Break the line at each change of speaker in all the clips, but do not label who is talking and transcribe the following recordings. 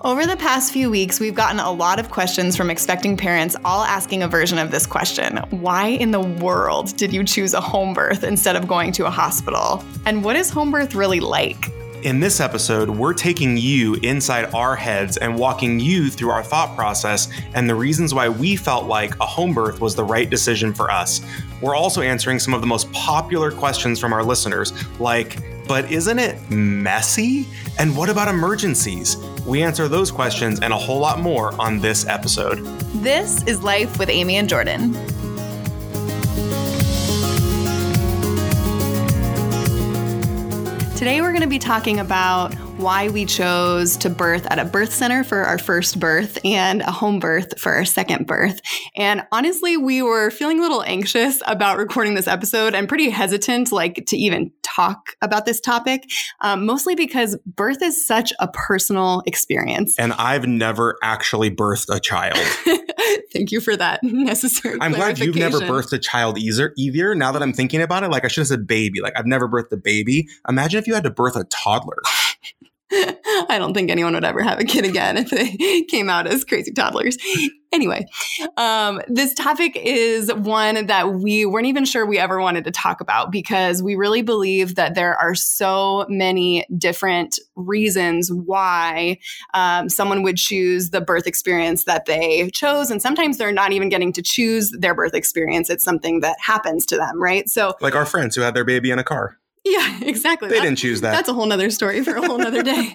Over the past few weeks, we've gotten a lot of questions from expecting parents, all asking a version of this question Why in the world did you choose a home birth instead of going to a hospital? And what is home birth really like?
In this episode, we're taking you inside our heads and walking you through our thought process and the reasons why we felt like a home birth was the right decision for us. We're also answering some of the most popular questions from our listeners, like, but isn't it messy? And what about emergencies? We answer those questions and a whole lot more on this episode.
This is Life with Amy and Jordan. Today, we're going to be talking about why we chose to birth at a birth center for our first birth and a home birth for our second birth. And honestly, we were feeling a little anxious about recording this episode and pretty hesitant, like to even talk about this topic, um, mostly because birth is such a personal experience.
And I've never actually birthed a child.
Thank you for that necessary.
I'm glad you've never birthed a child either. Either now that I'm thinking about it, like I should have said baby. Like I've never birthed a baby. Imagine if you had to birth a toddler.
I don't think anyone would ever have a kid again if they came out as crazy toddlers. Anyway, um, this topic is one that we weren't even sure we ever wanted to talk about because we really believe that there are so many different reasons why um, someone would choose the birth experience that they chose. And sometimes they're not even getting to choose their birth experience, it's something that happens to them, right? So,
like our friends who had their baby in a car.
Yeah, exactly.
They that's, didn't choose that.
That's a whole nother story for a whole nother day.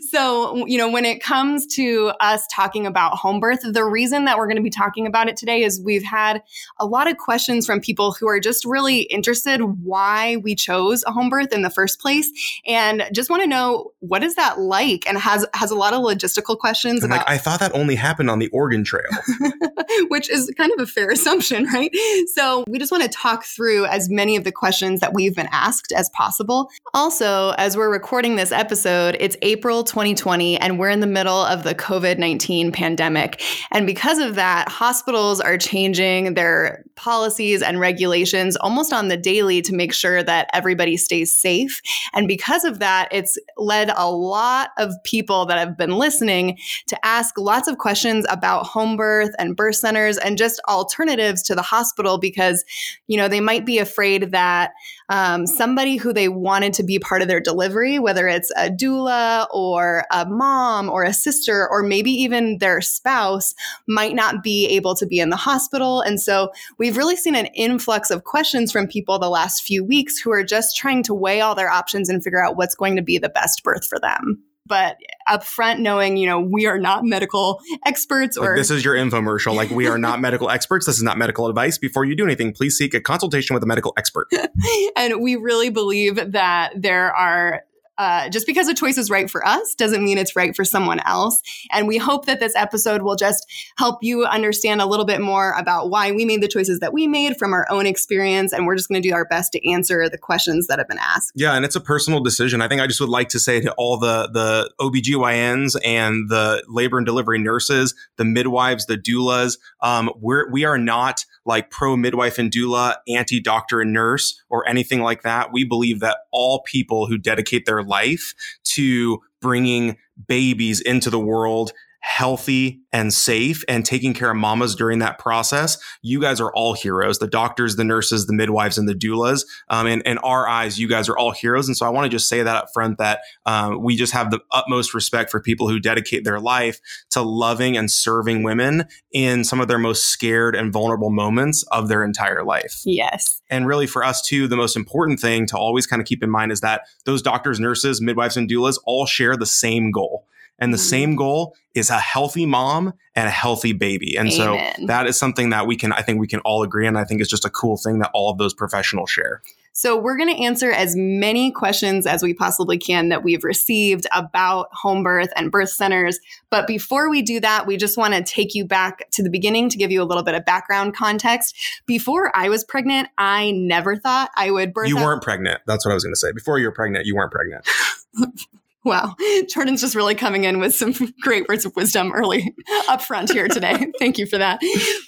so, you know, when it comes to us talking about home birth, the reason that we're going to be talking about it today is we've had a lot of questions from people who are just really interested why we chose a home birth in the first place and just want to know what is that like and has has a lot of logistical questions
about, like I thought that only happened on the Oregon Trail.
which is kind of a fair assumption, right? So, we just want to talk through as many of the questions that we've been asked as possible. Also, as we're recording this episode, it's April 2020 and we're in the middle of the COVID 19 pandemic. And because of that, hospitals are changing their policies and regulations almost on the daily to make sure that everybody stays safe. And because of that, it's led a lot of people that have been listening to ask lots of questions about home birth and birth centers and just alternatives to the hospital because, you know, they might be afraid that um, somebody who they wanted to be part of their delivery, whether it's a doula or a mom or a sister, or maybe even their spouse, might not be able to be in the hospital. And so we've really seen an influx of questions from people the last few weeks who are just trying to weigh all their options and figure out what's going to be the best birth for them but upfront knowing, you know, we are not medical experts or
like this is your infomercial. Like we are not medical experts. This is not medical advice. Before you do anything, please seek a consultation with a medical expert.
and we really believe that there are uh, just because a choice is right for us doesn't mean it's right for someone else. And we hope that this episode will just help you understand a little bit more about why we made the choices that we made from our own experience. And we're just going to do our best to answer the questions that have been asked.
Yeah, and it's a personal decision. I think I just would like to say to all the the OBGYNs and the labor and delivery nurses, the midwives, the doulas, um, we're we are not like pro midwife and doula, anti doctor and nurse, or anything like that. We believe that all people who dedicate their life to bringing babies into the world healthy and safe and taking care of mamas during that process, you guys are all heroes. The doctors, the nurses, the midwives, and the doulas. Um, and in our eyes, you guys are all heroes. And so I want to just say that up front that um, we just have the utmost respect for people who dedicate their life to loving and serving women in some of their most scared and vulnerable moments of their entire life.
Yes.
And really, for us too, the most important thing to always kind of keep in mind is that those doctors, nurses, midwives, and doulas all share the same goal. And the mm-hmm. same goal is a healthy mom and a healthy baby. And Amen. so that is something that we can, I think we can all agree. And I think it's just a cool thing that all of those professionals share.
So, we're going to answer as many questions as we possibly can that we've received about home birth and birth centers. But before we do that, we just want to take you back to the beginning to give you a little bit of background context. Before I was pregnant, I never thought I would birth.
You weren't pregnant. That's what I was going to say. Before you were pregnant, you weren't pregnant.
Wow. Jordan's just really coming in with some great words of wisdom early up front here today. Thank you for that.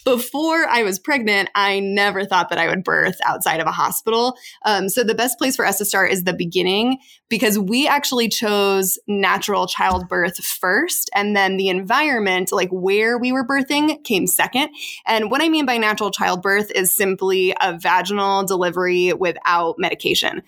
Before I was pregnant, I never thought that I would birth outside of a hospital. Um, so the best place for us to start is the beginning because we actually chose natural childbirth first and then the environment, like where we were birthing, came second. And what I mean by natural childbirth is simply a vaginal delivery without medication.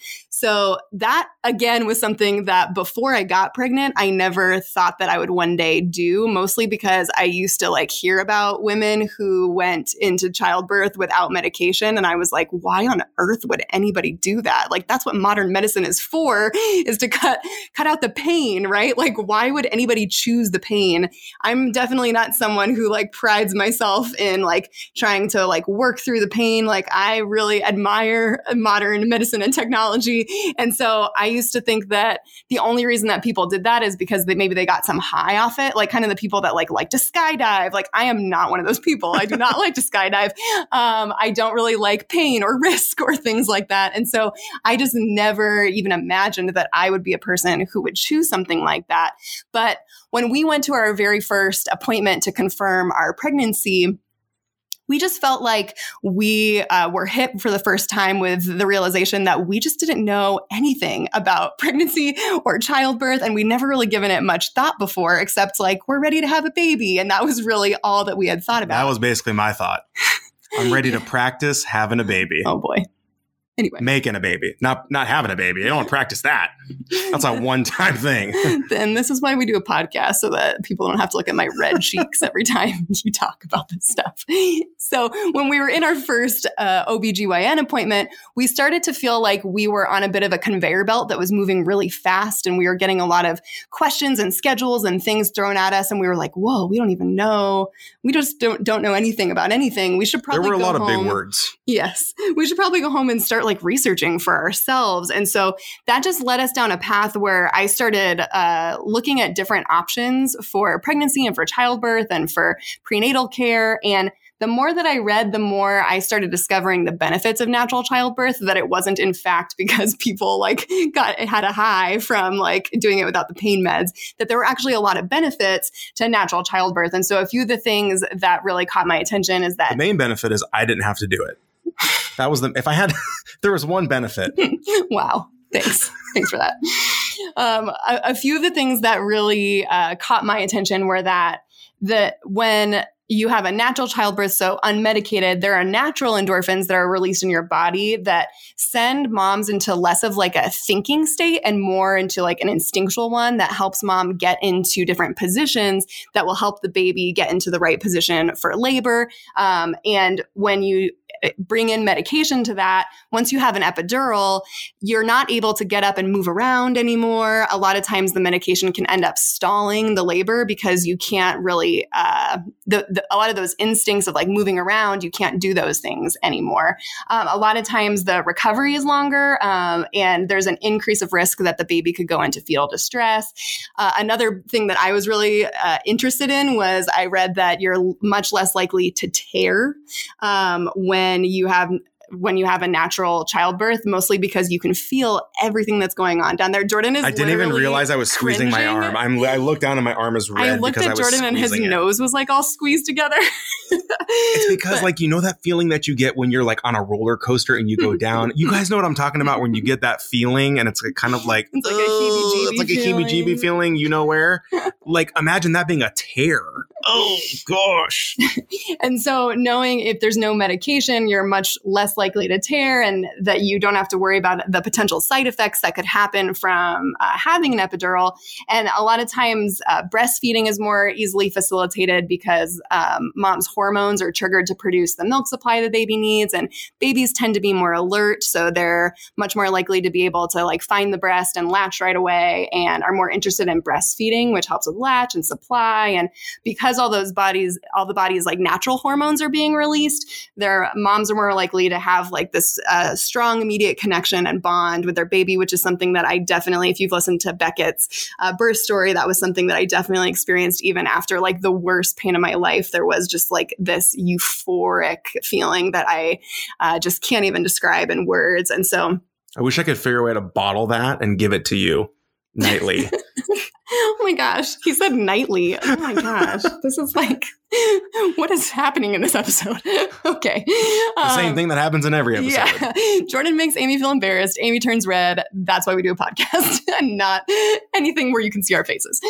So that again was something that before I got pregnant, I never thought that I would one day do, mostly because I used to like hear about women who went into childbirth without medication. And I was like, why on earth would anybody do that? Like that's what modern medicine is for, is to cut cut out the pain, right? Like why would anybody choose the pain? I'm definitely not someone who like prides myself in like trying to like work through the pain. Like I really admire modern medicine and technology and so I used to think that the only reason that people did that is because they maybe they got some high off it, like kind of the people that like like to skydive. Like I am not one of those people. I do not like to skydive. Um, I don't really like pain or risk or things like that. And so I just never even imagined that I would be a person who would choose something like that. But when we went to our very first appointment to confirm our pregnancy, we just felt like we uh, were hit for the first time with the realization that we just didn't know anything about pregnancy or childbirth. And we'd never really given it much thought before, except like, we're ready to have a baby. And that was really all that we had thought about.
That was basically my thought. I'm ready to practice having a baby.
Oh boy. Anyway,
making a baby, not not having a baby. I don't practice that. That's a one time thing.
then this is why we do a podcast so that people don't have to look at my red cheeks every time you talk about this stuff. So when we were in our first uh, OBGYN appointment, we started to feel like we were on a bit of a conveyor belt that was moving really fast, and we were getting a lot of questions and schedules and things thrown at us, and we were like, "Whoa, we don't even know. We just don't don't know anything about anything. We should probably
there were a lot
home.
of big words.
Yes, we should probably go home and start." Like researching for ourselves. And so that just led us down a path where I started uh, looking at different options for pregnancy and for childbirth and for prenatal care. And the more that I read, the more I started discovering the benefits of natural childbirth, that it wasn't in fact because people like got had a high from like doing it without the pain meds, that there were actually a lot of benefits to natural childbirth. And so a few of the things that really caught my attention is that
the main benefit is I didn't have to do it. That was the if I had there was one benefit.
wow. Thanks. Thanks for that. Um, a, a, few of the things that really uh, caught my attention were that that when you have a natural childbirth, so unmedicated, there are natural endorphins that are released in your body that send moms into less of like a thinking state and more into like an instinctual one that helps mom get into different positions that will help the baby get into the right position for labor. Um, and when you bring in medication to that, once you have an epidural, you're not able to get up and move around anymore. A lot of times the medication can end up stalling the labor because you can't really, uh, the, the, a lot of those instincts of like moving around, you can't do those things anymore. Um, a lot of times the recovery is longer um, and there's an increase of risk that the baby could go into fetal distress. Uh, another thing that I was really uh, interested in was I read that you're much less likely to tear um, when when you have when you have a natural childbirth, mostly because you can feel everything that's going on down there. Jordan is.
I didn't even realize I was squeezing cringing. my arm. I'm, I looked down and my arm is red.
I looked at Jordan and his
it.
nose was like all squeezed together.
it's because, but, like, you know that feeling that you get when you're like on a roller coaster and you go down. you guys know what I'm talking about when you get that feeling and it's like, kind of like
it's like a heebie-jeebie.
It's like a heebie-jeebie feeling. You know where? like, imagine that being a tear. Oh gosh.
and so, knowing if there's no medication, you're much less likely to tear and that you don't have to worry about the potential side effects that could happen from uh, having an epidural. And a lot of times, uh, breastfeeding is more easily facilitated because um, mom's hormones are triggered to produce the milk supply the baby needs. And babies tend to be more alert. So they're much more likely to be able to like find the breast and latch right away and are more interested in breastfeeding, which helps with latch and supply. And because all those bodies, all the body's like natural hormones are being released, their moms are more likely to have like this uh, strong immediate connection and bond with their baby, which is something that I definitely, if you've listened to Beckett's uh, birth story, that was something that I definitely experienced even after like the worst pain of my life. There was just like this euphoric feeling that I uh, just can't even describe in words. And so
I wish I could figure a way to bottle that and give it to you nightly.
oh my gosh. He said nightly. Oh my gosh. this is like, what is happening in this episode? okay.
The same um, thing that happens in every episode.
Yeah. Jordan makes Amy feel embarrassed. Amy turns red. That's why we do a podcast and not anything where you can see our faces.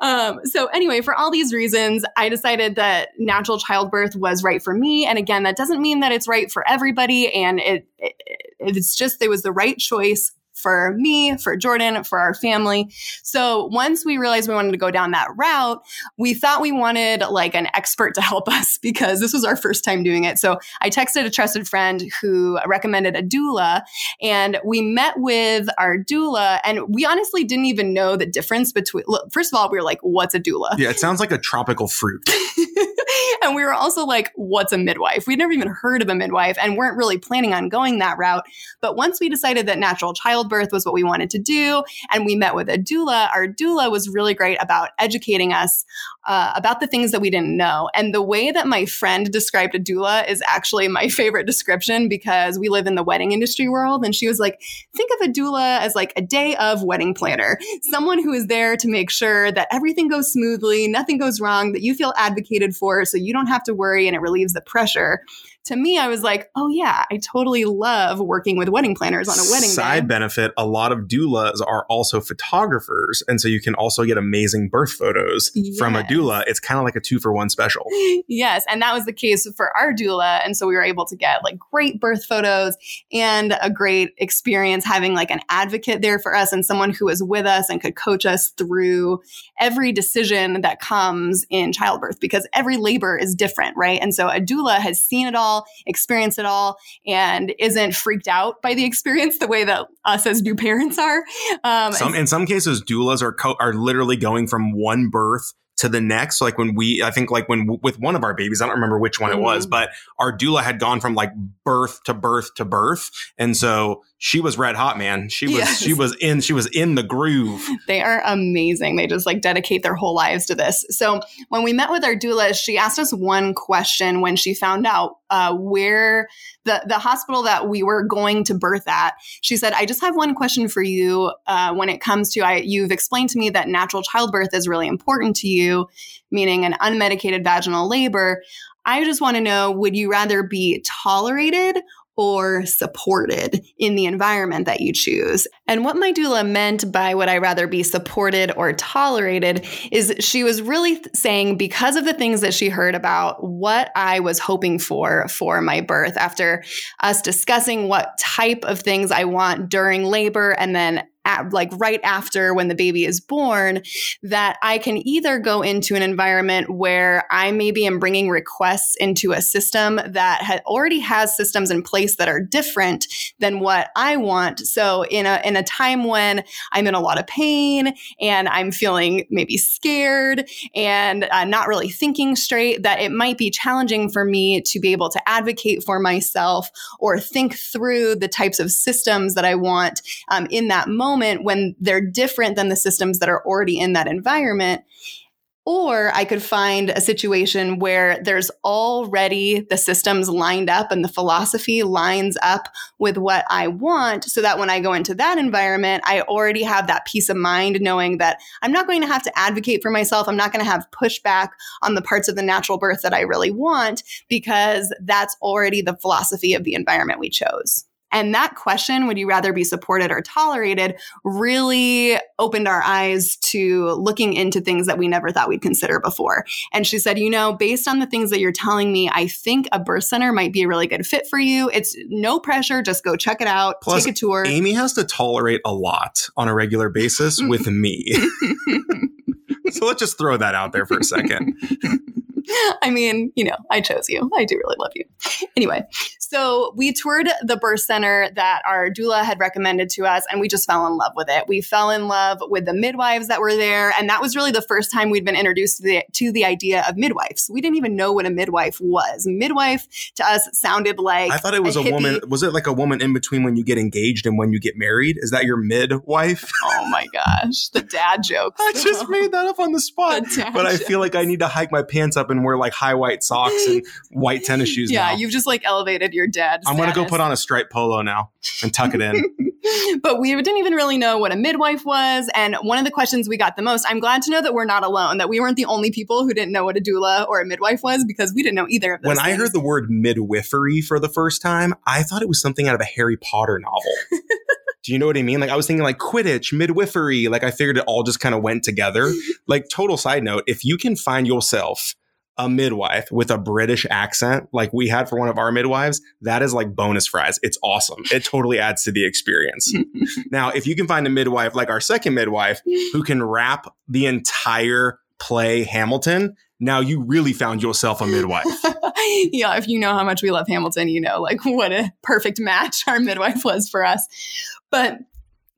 Um, so, anyway, for all these reasons, I decided that natural childbirth was right for me. And again, that doesn't mean that it's right for everybody. And it, it it's just, it was the right choice for me, for Jordan, for our family. So once we realized we wanted to go down that route, we thought we wanted like an expert to help us because this was our first time doing it. So I texted a trusted friend who recommended a doula and we met with our doula and we honestly didn't even know the difference between, first of all, we were like, what's a doula?
Yeah, it sounds like a tropical fruit.
and we were also like, what's a midwife? We'd never even heard of a midwife and weren't really planning on going that route. But once we decided that natural childbirth was what we wanted to do, and we met with a doula, our doula was really great about educating us uh, about the things that we didn't know. And the way that my friend described a doula is actually my favorite description because we live in the wedding industry world. And she was like, think of a doula as like a day of wedding planner, someone who is there to make sure that everything goes smoothly, nothing goes wrong, that you feel advocated for so you don't have to worry and it relieves the pressure to me, I was like, oh yeah, I totally love working with wedding planners on a wedding
Side
day.
benefit, a lot of doulas are also photographers. And so you can also get amazing birth photos yes. from a doula. It's kind of like a two for one special.
yes. And that was the case for our doula. And so we were able to get like great birth photos and a great experience having like an advocate there for us and someone who was with us and could coach us through every decision that comes in childbirth because every labor is different, right? And so a doula has seen it all all, experience it all, and isn't freaked out by the experience the way that us as new parents are.
Um, some, in some cases, doulas are co- are literally going from one birth to the next. So like when we, I think like when with one of our babies, I don't remember which one it was, mm-hmm. but our doula had gone from like birth to birth to birth. And so she was red hot, man. She was, yes. she was in, she was in the groove.
They are amazing. They just like dedicate their whole lives to this. So when we met with our doula, she asked us one question when she found out uh, where the, the hospital that we were going to birth at. She said, I just have one question for you uh, when it comes to, I, you've explained to me that natural childbirth is really important to you, meaning an unmedicated vaginal labor. I just want to know would you rather be tolerated or supported in the environment that you choose. And what my doula meant by would I rather be supported or tolerated is she was really saying because of the things that she heard about what I was hoping for for my birth after us discussing what type of things I want during labor and then at, like right after when the baby is born, that I can either go into an environment where I maybe am bringing requests into a system that ha- already has systems in place that are different than what I want. So in a in a time when I'm in a lot of pain and I'm feeling maybe scared and uh, not really thinking straight, that it might be challenging for me to be able to advocate for myself or think through the types of systems that I want um, in that moment moment when they're different than the systems that are already in that environment. Or I could find a situation where there's already the systems lined up and the philosophy lines up with what I want so that when I go into that environment, I already have that peace of mind knowing that I'm not going to have to advocate for myself. I'm not going to have pushback on the parts of the natural birth that I really want because that's already the philosophy of the environment we chose. And that question, would you rather be supported or tolerated, really opened our eyes to looking into things that we never thought we'd consider before. And she said, you know, based on the things that you're telling me, I think a birth center might be a really good fit for you. It's no pressure. Just go check it out, Plus, take a tour.
Amy has to tolerate a lot on a regular basis with me. so let's just throw that out there for a second.
I mean, you know, I chose you. I do really love you. Anyway, so we toured the birth center that our doula had recommended to us, and we just fell in love with it. We fell in love with the midwives that were there, and that was really the first time we'd been introduced to the, to the idea of midwives. We didn't even know what a midwife was. Midwife to us sounded like
I thought it was a, a woman. Was it like a woman in between when you get engaged and when you get married? Is that your midwife?
Oh my gosh, the dad joke.
I just made that up on the spot, the but I feel like I need to hike my pants up and wear like high white socks and white tennis shoes.
Yeah,
now.
you've just like elevated your dad.
I'm gonna go put on a striped polo now and tuck it in.
but we didn't even really know what a midwife was. And one of the questions we got the most, I'm glad to know that we're not alone, that we weren't the only people who didn't know what a doula or a midwife was because we didn't know either of those.
When
things.
I heard the word midwifery for the first time, I thought it was something out of a Harry Potter novel. Do you know what I mean? Like I was thinking like Quidditch, midwifery. Like I figured it all just kind of went together. like total side note, if you can find yourself a midwife with a British accent like we had for one of our midwives, that is like bonus fries. It's awesome. It totally adds to the experience. now, if you can find a midwife like our second midwife who can rap the entire play Hamilton, now you really found yourself a midwife.
yeah, if you know how much we love Hamilton, you know like what a perfect match our midwife was for us. But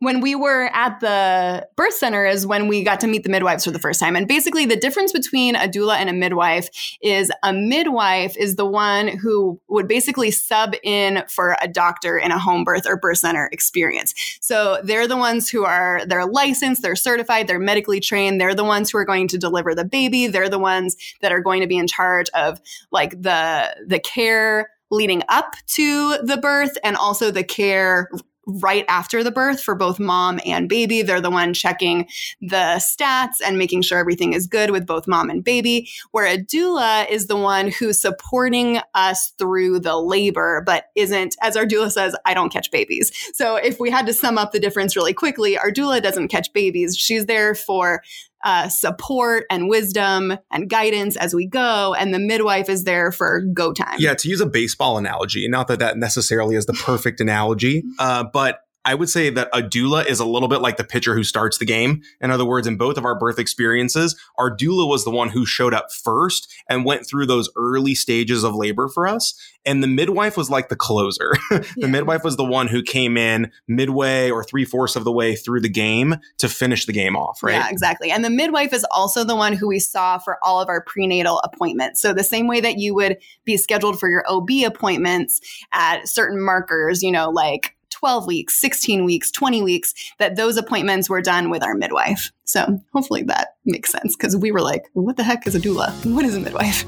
when we were at the birth center is when we got to meet the midwives for the first time. And basically, the difference between a doula and a midwife is a midwife is the one who would basically sub in for a doctor in a home birth or birth center experience. So they're the ones who are they're licensed, they're certified, they're medically trained. They're the ones who are going to deliver the baby. They're the ones that are going to be in charge of like the the care leading up to the birth and also the care right after the birth for both mom and baby. They're the one checking the stats and making sure everything is good with both mom and baby. Where a doula is the one who's supporting us through the labor, but isn't, as our doula says, I don't catch babies. So if we had to sum up the difference really quickly, our doula doesn't catch babies. She's there for uh, support and wisdom and guidance as we go. And the midwife is there for go time.
Yeah, to use a baseball analogy, not that that necessarily is the perfect analogy, uh, but I would say that a doula is a little bit like the pitcher who starts the game. In other words, in both of our birth experiences, our doula was the one who showed up first and went through those early stages of labor for us. And the midwife was like the closer. the
Yeah.
midwife was the one who came in midway or three fourths of the way through the game to finish the game off, right?
Yeah, exactly. And the midwife is also the one who we saw for all of our prenatal appointments. So the same way that you would be scheduled for your OB appointments at certain markers, you know, like 12 weeks, 16 weeks, 20 weeks, that those appointments were done with our midwife. So hopefully that makes sense because we were like, what the heck is a doula? What is a midwife?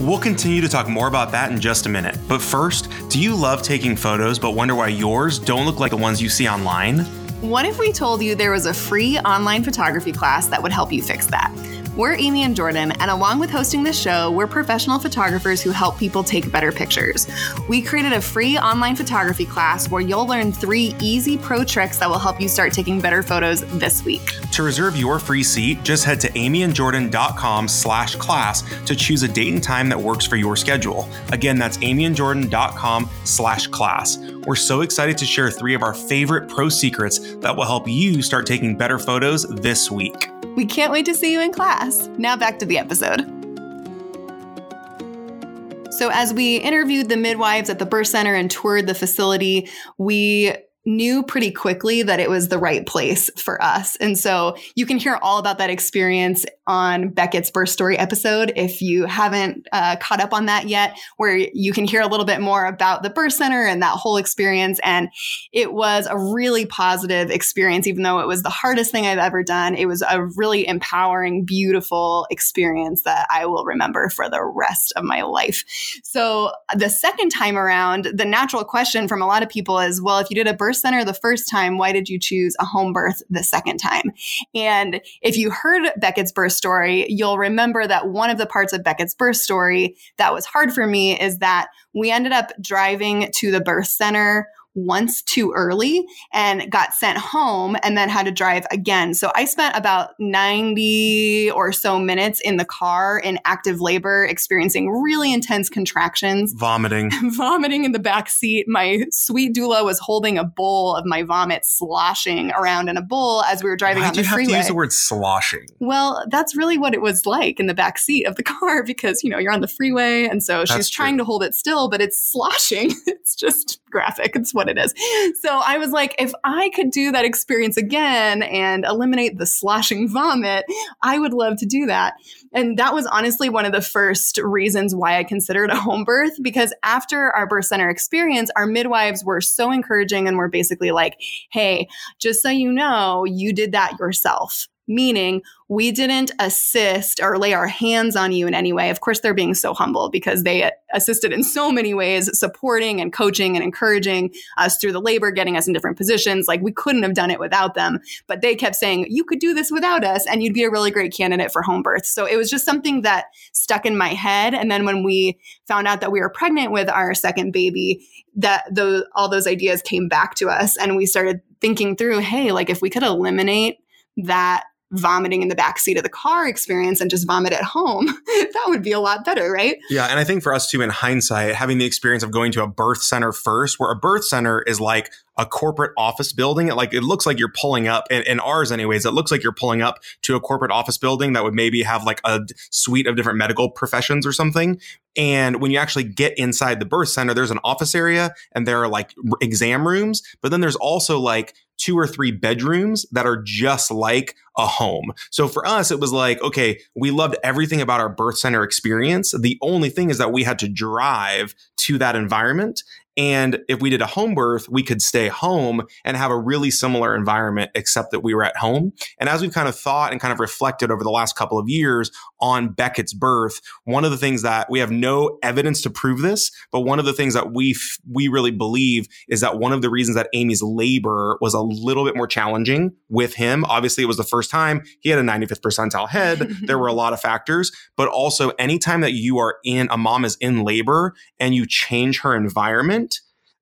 We'll continue to talk more about that in just a minute. But first, do you love taking photos but wonder why yours don't look like the ones you see online?
What if we told you there was a free online photography class that would help you fix that? We're Amy and Jordan, and along with hosting this show, we're professional photographers who help people take better pictures. We created a free online photography class where you'll learn three easy pro tricks that will help you start taking better photos this week.
To reserve your free seat, just head to amyandjordan.com slash class to choose a date and time that works for your schedule. Again, that's amyandjordan.com slash class. We're so excited to share three of our favorite pro secrets that will help you start taking better photos this week.
We can't wait to see you in class. Now back to the episode. So, as we interviewed the midwives at the birth center and toured the facility, we knew pretty quickly that it was the right place for us. And so you can hear all about that experience on Beckett's birth story episode if you haven't uh, caught up on that yet, where you can hear a little bit more about the birth center and that whole experience. And it was a really positive experience, even though it was the hardest thing I've ever done. It was a really empowering, beautiful experience that I will remember for the rest of my life. So the second time around, the natural question from a lot of people is, well, if you did a birth center the first time, why did you choose a home birth the second time? And if you heard Beckett's birth story, you'll remember that one of the parts of Beckett's birth story that was hard for me is that we ended up driving to the birth center once too early and got sent home and then had to drive again. So I spent about 90 or so minutes in the car in active labor, experiencing really intense contractions
Vomiting.
vomiting in the back seat. My sweet doula was holding a bowl of my vomit sloshing around in a bowl as we were driving
Why
on the
you have
freeway.
to use the word sloshing?
well, that's really what it was like in the back seat of the car because, you know, you're on the freeway. And so
That's
she's trying to hold it still, but it's sloshing. it's just graphic. It's what it is. So I was like, if I could do that experience again and eliminate the sloshing vomit, I would love to do that. And that was honestly one of the first reasons why I considered a home birth because after our birth center experience, our midwives were so encouraging and were basically like, hey, just so you know, you did that yourself. Meaning we didn't assist or lay our hands on you in any way. Of course, they're being so humble because they assisted in so many ways, supporting and coaching and encouraging us through the labor, getting us in different positions. Like we couldn't have done it without them. But they kept saying, you could do this without us and you'd be a really great candidate for home birth. So it was just something that stuck in my head. And then when we found out that we were pregnant with our second baby, that all those ideas came back to us and we started thinking through, hey, like if we could eliminate that vomiting in the back seat of the car experience and just vomit at home, that would be a lot better, right?
Yeah. And I think for us too, in hindsight, having the experience of going to a birth center first, where a birth center is like a corporate office building. It like it looks like you're pulling up in, in, ours anyways. It looks like you're pulling up to a corporate office building that would maybe have like a suite of different medical professions or something. And when you actually get inside the birth center, there's an office area and there are like exam rooms, but then there's also like two or three bedrooms that are just like a home. So for us, it was like, okay, we loved everything about our birth center experience. The only thing is that we had to drive to that environment. And if we did a home birth, we could stay home and have a really similar environment, except that we were at home. And as we've kind of thought and kind of reflected over the last couple of years on Beckett's birth, one of the things that we have no evidence to prove this, but one of the things that we f- we really believe is that one of the reasons that Amy's labor was a little bit more challenging with him. Obviously, it was the first time he had a 95th percentile head. there were a lot of factors, but also anytime that you are in a mom is in labor and you change her environment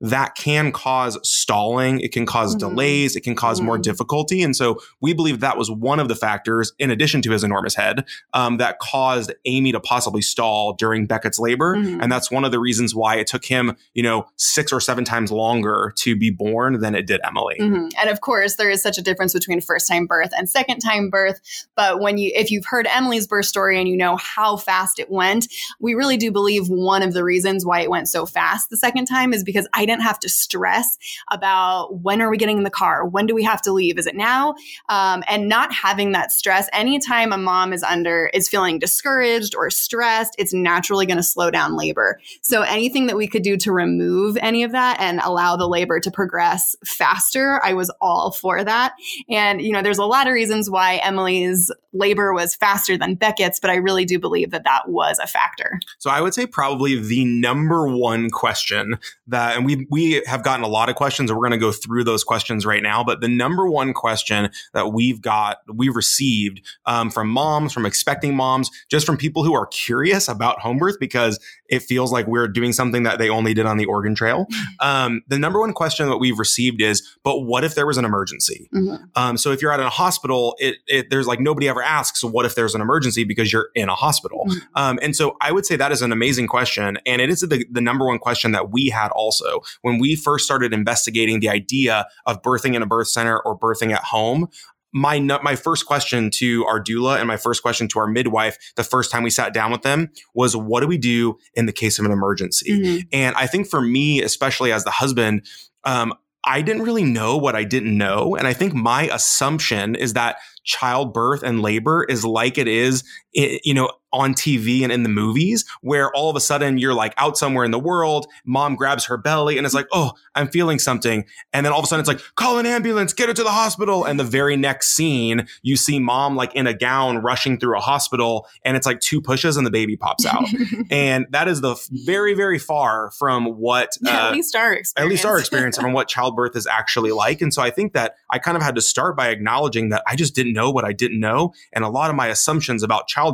that can cause stalling. It can cause mm-hmm. delays. It can because mm-hmm. more difficulty. And so we believe that was one of the factors, in addition to his enormous head, um, that caused Amy to possibly stall during Beckett's labor. Mm-hmm. And that's one of the reasons why it took him, you know, six or seven times longer to be born than it did Emily.
Mm-hmm. And of course, there is such a difference between first time birth and second time birth. But when you, if you've heard Emily's birth story and you know how fast it went, we really do believe one of the reasons why it went so fast the second time is because I didn't have to stress about when are we getting in the car? When do we have to leave? Is it now? Um, and not having that stress. Anytime a mom is under, is feeling discouraged or stressed, it's naturally going to slow down labor. So anything that we could do to remove any of that and allow the labor to progress faster, I was all for that. And, you know, there's a lot of reasons why Emily's labor was faster than Beckett's, but I really do believe that that was a factor.
So I would say probably the number one question that, and we, we have gotten a lot of questions and we're going to go through those questions right now. But the number one question that we've got, we've received um, from moms, from expecting moms, just from people who are curious about home birth because it feels like we're doing something that they only did on the Oregon Trail. Mm-hmm. Um, the number one question that we've received is, but what if there was an emergency? Mm-hmm. Um, so if you're at a hospital, it, it, there's like nobody ever asks, what if there's an emergency because you're in a hospital? Mm-hmm. Um, and so I would say that is an amazing question. And it is the, the number one question that we had also when we first started investigating the idea of birthing in a birth center or birthing at home my my first question to our doula and my first question to our midwife the first time we sat down with them was what do we do in the case of an emergency mm-hmm. and i think for me especially as the husband um, I didn't really know what I didn't know. And I think my assumption is that childbirth and labor is like it is, you know, on TV and in the movies, where all of a sudden you're like out somewhere in the world, mom grabs her belly and it's like, oh, I'm feeling something. And then all of a sudden it's like, call an ambulance, get her to the hospital. And the very next scene, you see mom like in a gown rushing through a hospital and it's like two pushes and the baby pops out. and that is the very, very far from what,
uh, at least our experience,
at least our experience from what childbirth is actually like. And so I think that I kind of had to start by acknowledging that I just didn't know what I didn't know. And a lot of my assumptions about childbirth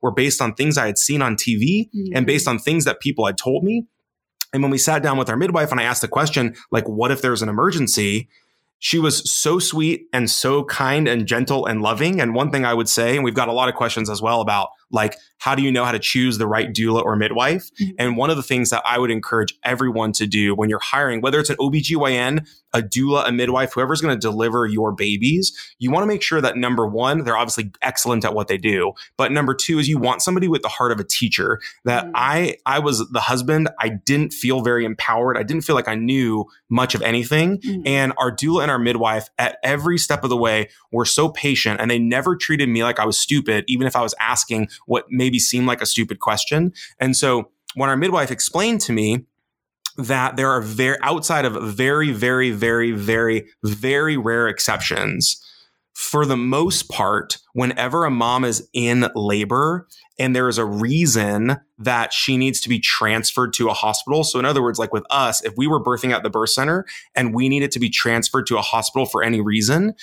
were based on things I had seen on TV mm-hmm. and based on things that people had told me. And when we sat down with our midwife and I asked the question, like, what if there's an emergency? She was so sweet and so kind and gentle and loving. And one thing I would say, and we've got a lot of questions as well about like, how do you know how to choose the right doula or midwife? Mm-hmm. And one of the things that I would encourage everyone to do when you're hiring, whether it's an OBGYN, a doula, a midwife, whoever's going to deliver your babies, you want to make sure that number one, they're obviously excellent at what they do. But number two is you want somebody with the heart of a teacher that mm-hmm. I, I was the husband. I didn't feel very empowered. I didn't feel like I knew much of anything. Mm-hmm. And our doula and our midwife at every step of the way were so patient and they never treated me like I was stupid, even if I was asking what maybe seemed like a stupid question. And so when our midwife explained to me that there are very outside of very, very, very, very, very rare exceptions, for the most part, whenever a mom is in labor and there is a reason that she needs to be transferred to a hospital. So, in other words, like with us, if we were birthing at the birth center and we needed to be transferred to a hospital for any reason,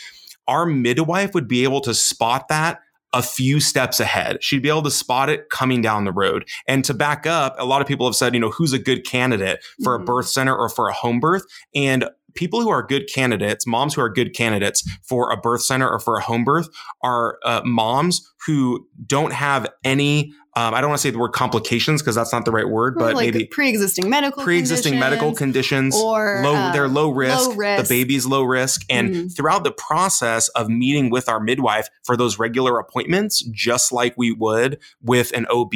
our midwife would be able to spot that a few steps ahead. She'd be able to spot it coming down the road. And to back up, a lot of people have said, you know, who's a good candidate for mm-hmm. a birth center or for a home birth? And people who are good candidates, moms who are good candidates for a birth center or for a home birth are uh, moms who don't have any um, I don't want to say the word complications because that's not the right word, but
like
maybe
pre-existing medical conditions.
pre-existing
conditions,
medical conditions
or
low,
uh,
they're low risk,
low risk,
The baby's low risk, and mm-hmm. throughout the process of meeting with our midwife for those regular appointments, just like we would with an OB,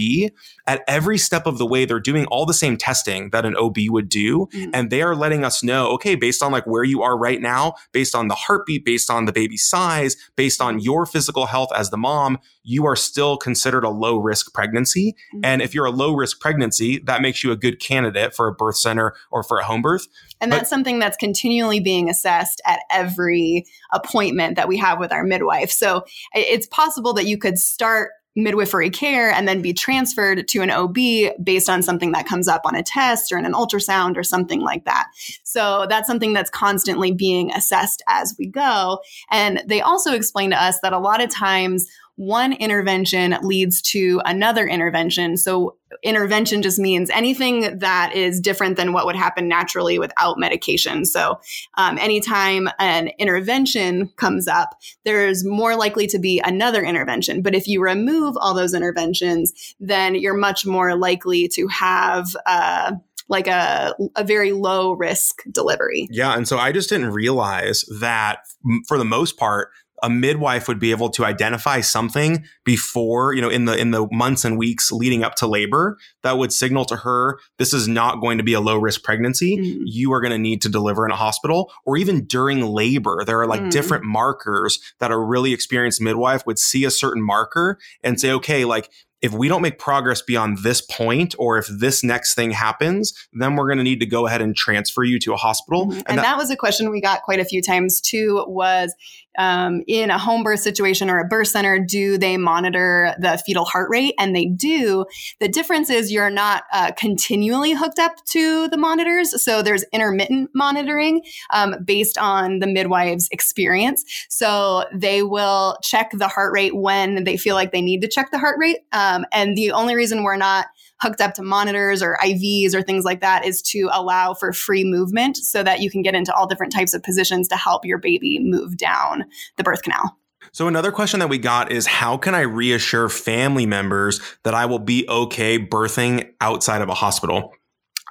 at every step of the way, they're doing all the same testing that an OB would do, mm-hmm. and they are letting us know, okay, based on like where you are right now, based on the heartbeat, based on the baby's size, based on your physical health as the mom, you are still considered a low risk pregnancy. Mm-hmm. And if you're a low risk pregnancy, that makes you a good candidate for a birth center or for a home birth.
And but, that's something that's continually being assessed at every appointment that we have with our midwife. So it's possible that you could start midwifery care and then be transferred to an OB based on something that comes up on a test or in an ultrasound or something like that. So that's something that's constantly being assessed as we go. And they also explain to us that a lot of times one intervention leads to another intervention. So, intervention just means anything that is different than what would happen naturally without medication. So, um, anytime an intervention comes up, there's more likely to be another intervention. But if you remove all those interventions, then you're much more likely to have. Uh, like a, a very low risk delivery.
Yeah. And so I just didn't realize that for the most part, a midwife would be able to identify something before, you know, in the in the months and weeks leading up to labor that would signal to her this is not going to be a low risk pregnancy. Mm-hmm. You are going to need to deliver in a hospital or even during labor. There are like mm-hmm. different markers that a really experienced midwife would see a certain marker and say, okay, like if we don't make progress beyond this point, or if this next thing happens, then we're going to need to go ahead and transfer you to a hospital.
Mm-hmm. And, and that-, that was a question we got quite a few times too was um, in a home birth situation or a birth center, do they monitor the fetal heart rate? And they do. The difference is you're not uh, continually hooked up to the monitors. So there's intermittent monitoring um, based on the midwife's experience. So they will check the heart rate when they feel like they need to check the heart rate. Um, and the only reason we're not hooked up to monitors or IVs or things like that is to allow for free movement so that you can get into all different types of positions to help your baby move down the birth canal.
So another question that we got is how can I reassure family members that I will be okay birthing outside of a hospital?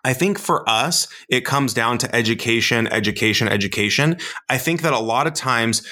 I think for us, it comes down to education, education, education. I think that a lot of times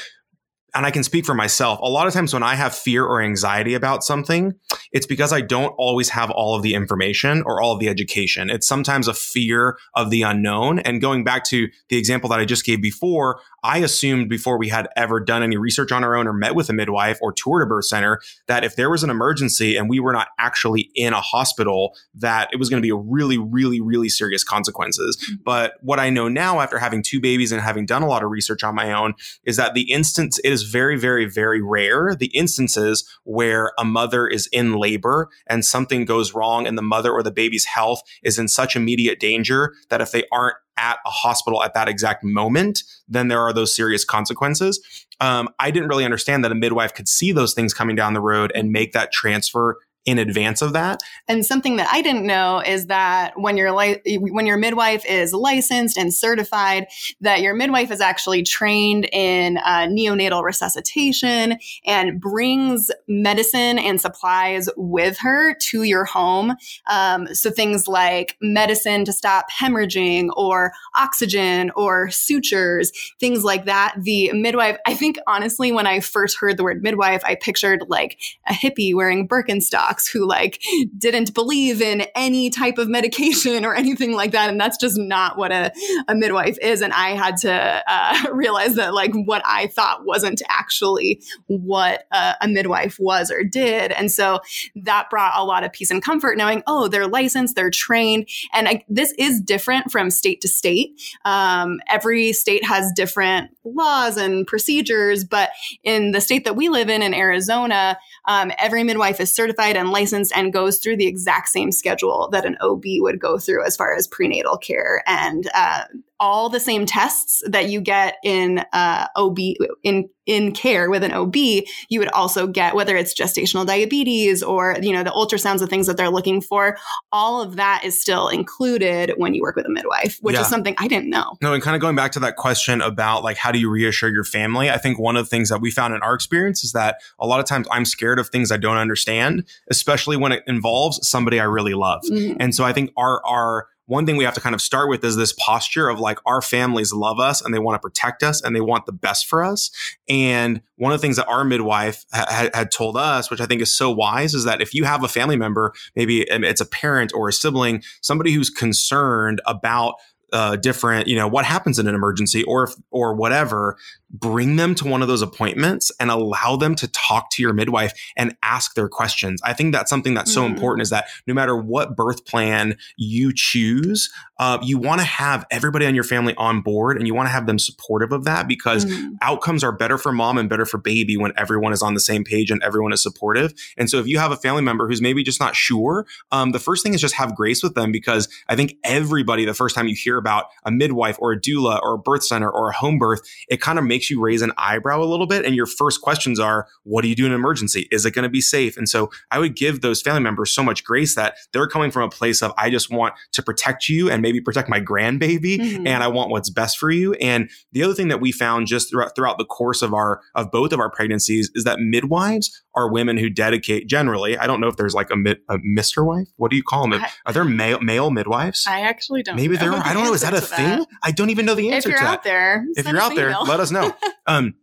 and I can speak for myself. A lot of times when I have fear or anxiety about something, it's because I don't always have all of the information or all of the education. It's sometimes a fear of the unknown. And going back to the example that I just gave before, I assumed before we had ever done any research on our own or met with a midwife or toured a birth center that if there was an emergency and we were not actually in a hospital, that it was going to be a really, really, really serious consequences. Mm-hmm. But what I know now after having two babies and having done a lot of research on my own is that the instance, it is very, very, very rare. The instances where a mother is in labor and something goes wrong and the mother or the baby's health is in such immediate danger that if they aren't at a hospital at that exact moment, then there are those serious consequences. Um, I didn't really understand that a midwife could see those things coming down the road and make that transfer in advance of that.
And something that I didn't know is that when your li- when your midwife is licensed and certified, that your midwife is actually trained in uh, neonatal resuscitation and brings medicine and supplies with her to your home. Um, so things like medicine to stop hemorrhaging, or oxygen, or sutures, things like that. The midwife, I think honestly, when I first heard the word midwife, I pictured like a hippie wearing Birkenstock who like didn't believe in any type of medication or anything like that. And that's just not what a, a midwife is. And I had to uh, realize that like what I thought wasn't actually what a, a midwife was or did. And so that brought a lot of peace and comfort knowing, oh, they're licensed, they're trained. And I, this is different from state to state. Um, every state has different laws and procedures, but in the state that we live in, in Arizona, um, every midwife is certified and licensed and goes through the exact same schedule that an OB would go through as far as prenatal care. And uh, all the same tests that you get in uh, OB in in care with an OB, you would also get whether it's gestational diabetes or you know the ultrasounds, the things that they're looking for. All of that is still included when you work with a midwife, which yeah. is something I didn't know.
No, and kind of going back to that question about like how do you reassure your family? I think one of the things that we found in our experience is that a lot of times I'm scared of things I don't understand, especially when it involves somebody I really love. Mm-hmm. And so I think our our one thing we have to kind of start with is this posture of like our families love us and they want to protect us and they want the best for us. And one of the things that our midwife ha- had told us, which I think is so wise, is that if you have a family member, maybe it's a parent or a sibling, somebody who's concerned about uh, different, you know, what happens in an emergency or if, or whatever, bring them to one of those appointments and allow them to talk to your midwife and ask their questions. I think that's something that's mm-hmm. so important is that no matter what birth plan you choose, uh, you want to have everybody on your family on board and you want to have them supportive of that because mm-hmm. outcomes are better for mom and better for baby when everyone is on the same page and everyone is supportive. And so if you have a family member who's maybe just not sure, um, the first thing is just have grace with them because I think everybody, the first time you hear about a midwife or a doula or a birth center or a home birth, it kind of makes you raise an eyebrow a little bit. And your first questions are, what do you do in an emergency? Is it going to be safe? And so I would give those family members so much grace that they're coming from a place of, I just want to protect you and maybe protect my grandbaby. Mm-hmm. And I want what's best for you. And the other thing that we found just throughout, throughout the course of our, of both of our pregnancies is that midwives are women who dedicate generally. I don't know if there's like a, a Mr. wife. What do you call them? I, are there male, male midwives?
I actually don't.
Maybe there. are. I don't know. Is that a thing? That. I don't even know the answer.
If you're
out
there,
if you're out there, let us know. um,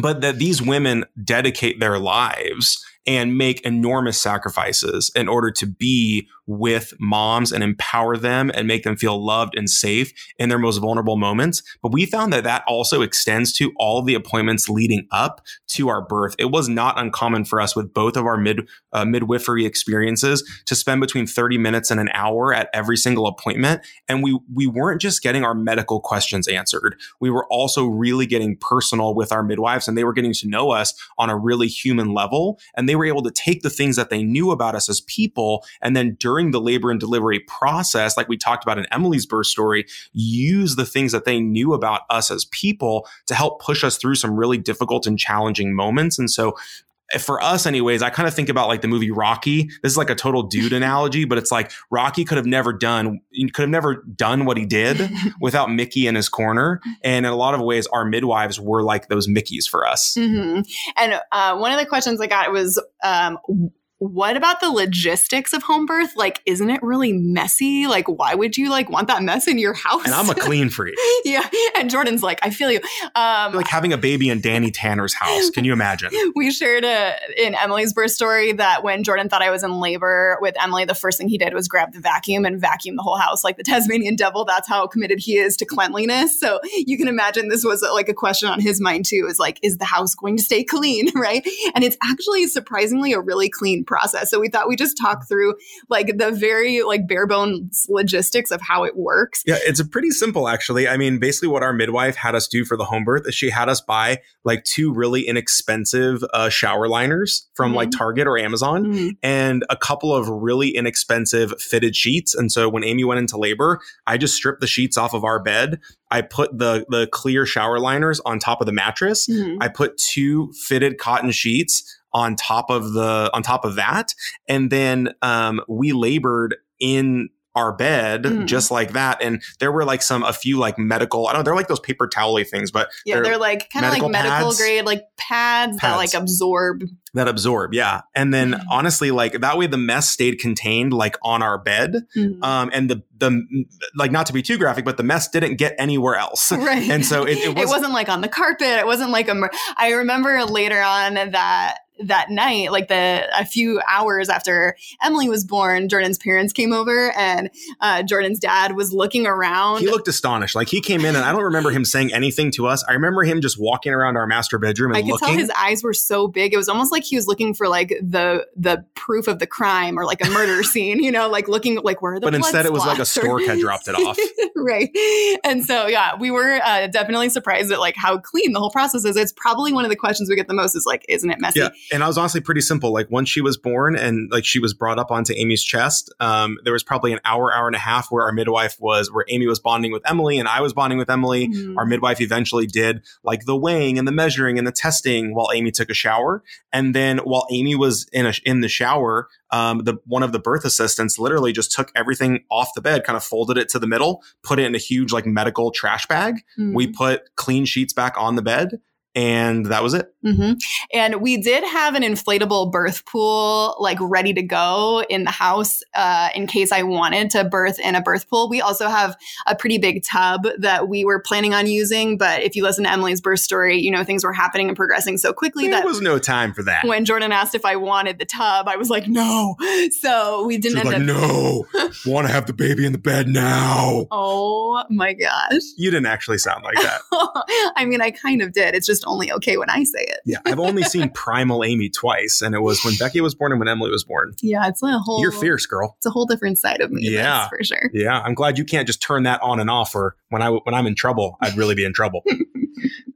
but that these women dedicate their lives and make enormous sacrifices in order to be with moms and empower them and make them feel loved and safe in their most vulnerable moments. But we found that that also extends to all the appointments leading up to our birth. It was not uncommon for us with both of our mid uh, midwifery experiences to spend between 30 minutes and an hour at every single appointment. And we we weren't just getting our medical questions answered. We were also really getting personal with our midwives and they were getting to know us on a really human level. And they were able to take the things that they knew about us as people and then during during the labor and delivery process, like we talked about in Emily's birth story, use the things that they knew about us as people to help push us through some really difficult and challenging moments. And so for us anyways i kind of think about like the movie rocky this is like a total dude analogy but it's like rocky could have never done could have never done what he did without mickey in his corner and in a lot of ways our midwives were like those mickeys for us
mm-hmm. and uh, one of the questions i got was um, what about the logistics of home birth? Like, isn't it really messy? Like, why would you like want that mess in your house?
And I'm a clean freak.
yeah. And Jordan's like, I feel you.
Um, like having a baby in Danny Tanner's house. Can you imagine?
we shared a, in Emily's birth story that when Jordan thought I was in labor with Emily, the first thing he did was grab the vacuum and vacuum the whole house like the Tasmanian devil. That's how committed he is to cleanliness. So you can imagine this was like a question on his mind too is like, is the house going to stay clean? Right. And it's actually surprisingly a really clean process. So we thought we just talk through like the very like bare bones logistics of how it works.
Yeah, it's a pretty simple actually. I mean, basically what our midwife had us do for the home birth is she had us buy like two really inexpensive uh, shower liners from mm-hmm. like Target or Amazon mm-hmm. and a couple of really inexpensive fitted sheets. And so when Amy went into labor, I just stripped the sheets off of our bed. I put the the clear shower liners on top of the mattress. Mm-hmm. I put two fitted cotton sheets on top of the on top of that and then um, we labored in our bed mm. just like that. And there were like some, a few like medical, I don't know, they're like those paper towel things, but
yeah, they're, they're like kind of like medical pads. grade, like pads, pads, that like absorb.
That absorb. Yeah. And then mm. honestly, like that way the mess stayed contained like on our bed. Mm. Um, and the, the, like not to be too graphic, but the mess didn't get anywhere else.
Right.
And so it, it,
was, it wasn't like on the carpet. It wasn't like a, I remember later on that that night, like the a few hours after Emily was born, Jordan's parents came over and uh, Jordan's dad was looking around.
He looked astonished. Like he came in and I don't remember him saying anything to us. I remember him just walking around our master bedroom and
I could
looking.
tell his eyes were so big. It was almost like he was looking for like the the proof of the crime or like a murder scene, you know, like looking like where the
but instead it was like a
or-
stork had dropped it off.
right. And so, yeah, we were uh, definitely surprised at like how clean the whole process is. It's probably one of the questions we get the most is like, isn't it messy?
Yeah, and I was honestly pretty simple. Like once she was born and like she was brought up onto Amy's chest, um, there was probably an hour, hour and a half where our midwife was, where Amy was bonding with Emily and I was bonding with Emily.
Mhm.
Our midwife eventually did like the weighing and the measuring and the testing while Amy took a shower, and then while Amy was in a in the shower, um, the one of the birth assistants literally just took everything off the bed, kind of folded it to the middle, put it in a huge like medical trash bag.
Mhm.
We put clean sheets back on the bed, and that was it.
hmm And we did have an inflatable birth pool, like ready to go in the house uh, in case I wanted to birth in a birth pool. We also have a pretty big tub that we were planning on using. But if you listen to Emily's birth story, you know, things were happening and progressing so quickly
There
that there
was no time for that.
when Jordan asked if I wanted the tub, I was like, no. So we didn't end
like,
up.
no, want to have the baby in the bed now.
Oh my gosh.
You didn't actually sound like that.
I mean, I kind of did. It's just only okay when I say it.
Yeah, I've only seen Primal Amy twice, and it was when Beckett was born and when Emily was born.
Yeah, it's a whole.
You're fierce, girl.
It's a whole different side of me.
Yeah.
that's for sure.
Yeah, I'm glad you can't just turn that on and off. Or when I when I'm in trouble, I'd really be in trouble.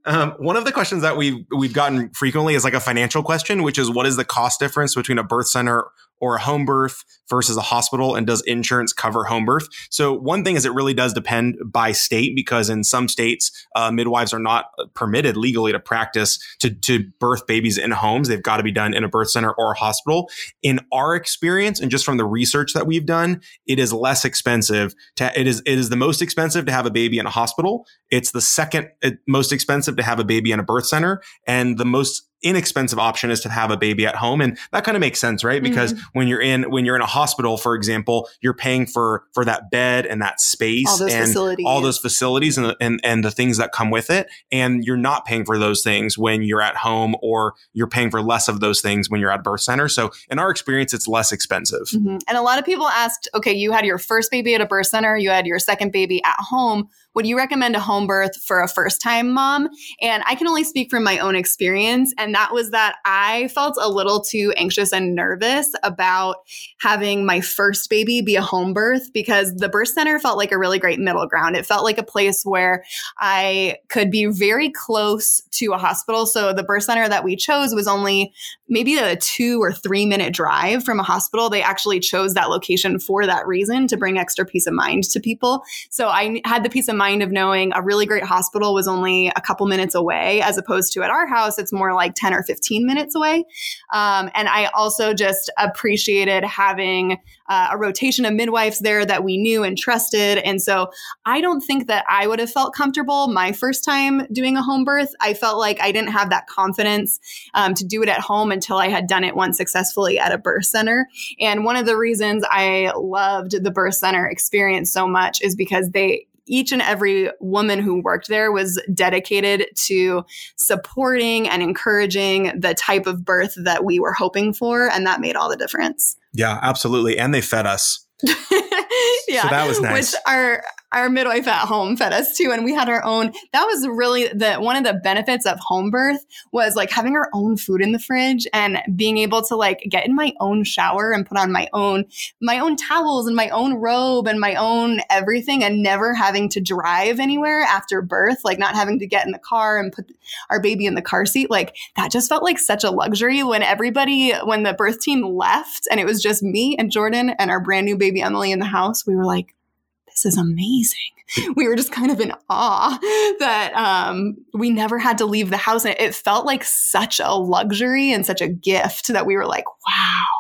Um, one of the questions that we've we've gotten frequently is like a financial question, which is what is the cost difference between a birth center or a home birth versus a hospital, and does insurance cover home birth? So one thing is it really does depend by state because in some states uh, midwives are not permitted legally to practice to to birth babies in homes. They've got to be done in a birth center or a hospital. In our experience, and just from the research that we've done, it is less expensive to it is it is the most expensive to have a baby in a hospital. It's the second uh, most expensive to have a baby in a birth center, and the most inexpensive option is to have a baby at home and that kind of makes sense right because when you're in when you're in a hospital for example you're paying for for that bed and that space
All those
and
facilities.
all those facilities and, and and the things that come with it and you're not paying for those things when you're at home or you're paying for less of those things when you're at a birth center so in our experience it's less expensive
Mhm. And a lot of people asked, okay, you had your first baby at a birth center, you had your second baby at home. Would you recommend a home birth for a first time mom? And I can only speak from my own experience. And that was that I felt a little too anxious and nervous about having my first baby be a home birth because the birth center felt like a really great middle ground. It felt like a place where I could be very close to a hospital. So the birth center that we chose was only maybe a two or three minute drive from a hospital. They actually chose that location for that reason to bring extra peace of mind to people. So I had the peace of mind of knowing a really great hospital was only a couple minutes away, as opposed to at our house, it's more like 10 or 15 minutes away. Um, and I also just appreciated having uh, a rotation of midwives there that we knew and trusted. And so I don't think that I would have felt comfortable my first time doing a home birth. I felt like I didn't have that confidence um, to do it at home until I had done it once successfully at a birth center. And one of the reasons I loved the birth center experience so much is because they each and every woman who worked there was dedicated to supporting and encouraging the type of birth that we were hoping for. And that made all the difference.
yeah absolutely and they fed us
yeah.
So that was nice.
Which our our midwife at home fed us too, and we had our own. That was really the one of the benefits of home birth was like having our own food in the fridge and being able to like get in my own shower and put on my own my own towels and my own robe and my own everything, and never having to drive anywhere after birth, like not having to get in the car and put our baby in the car seat. Like that just felt like such a luxury when everybody when the birth team left and it was just me and Jordan and our brand new baby Emily in the house. We were like this is amazing. We were just kind of in awe that um, we never had to leave the house. And it felt like such a luxury and such a gift that we were like, wow,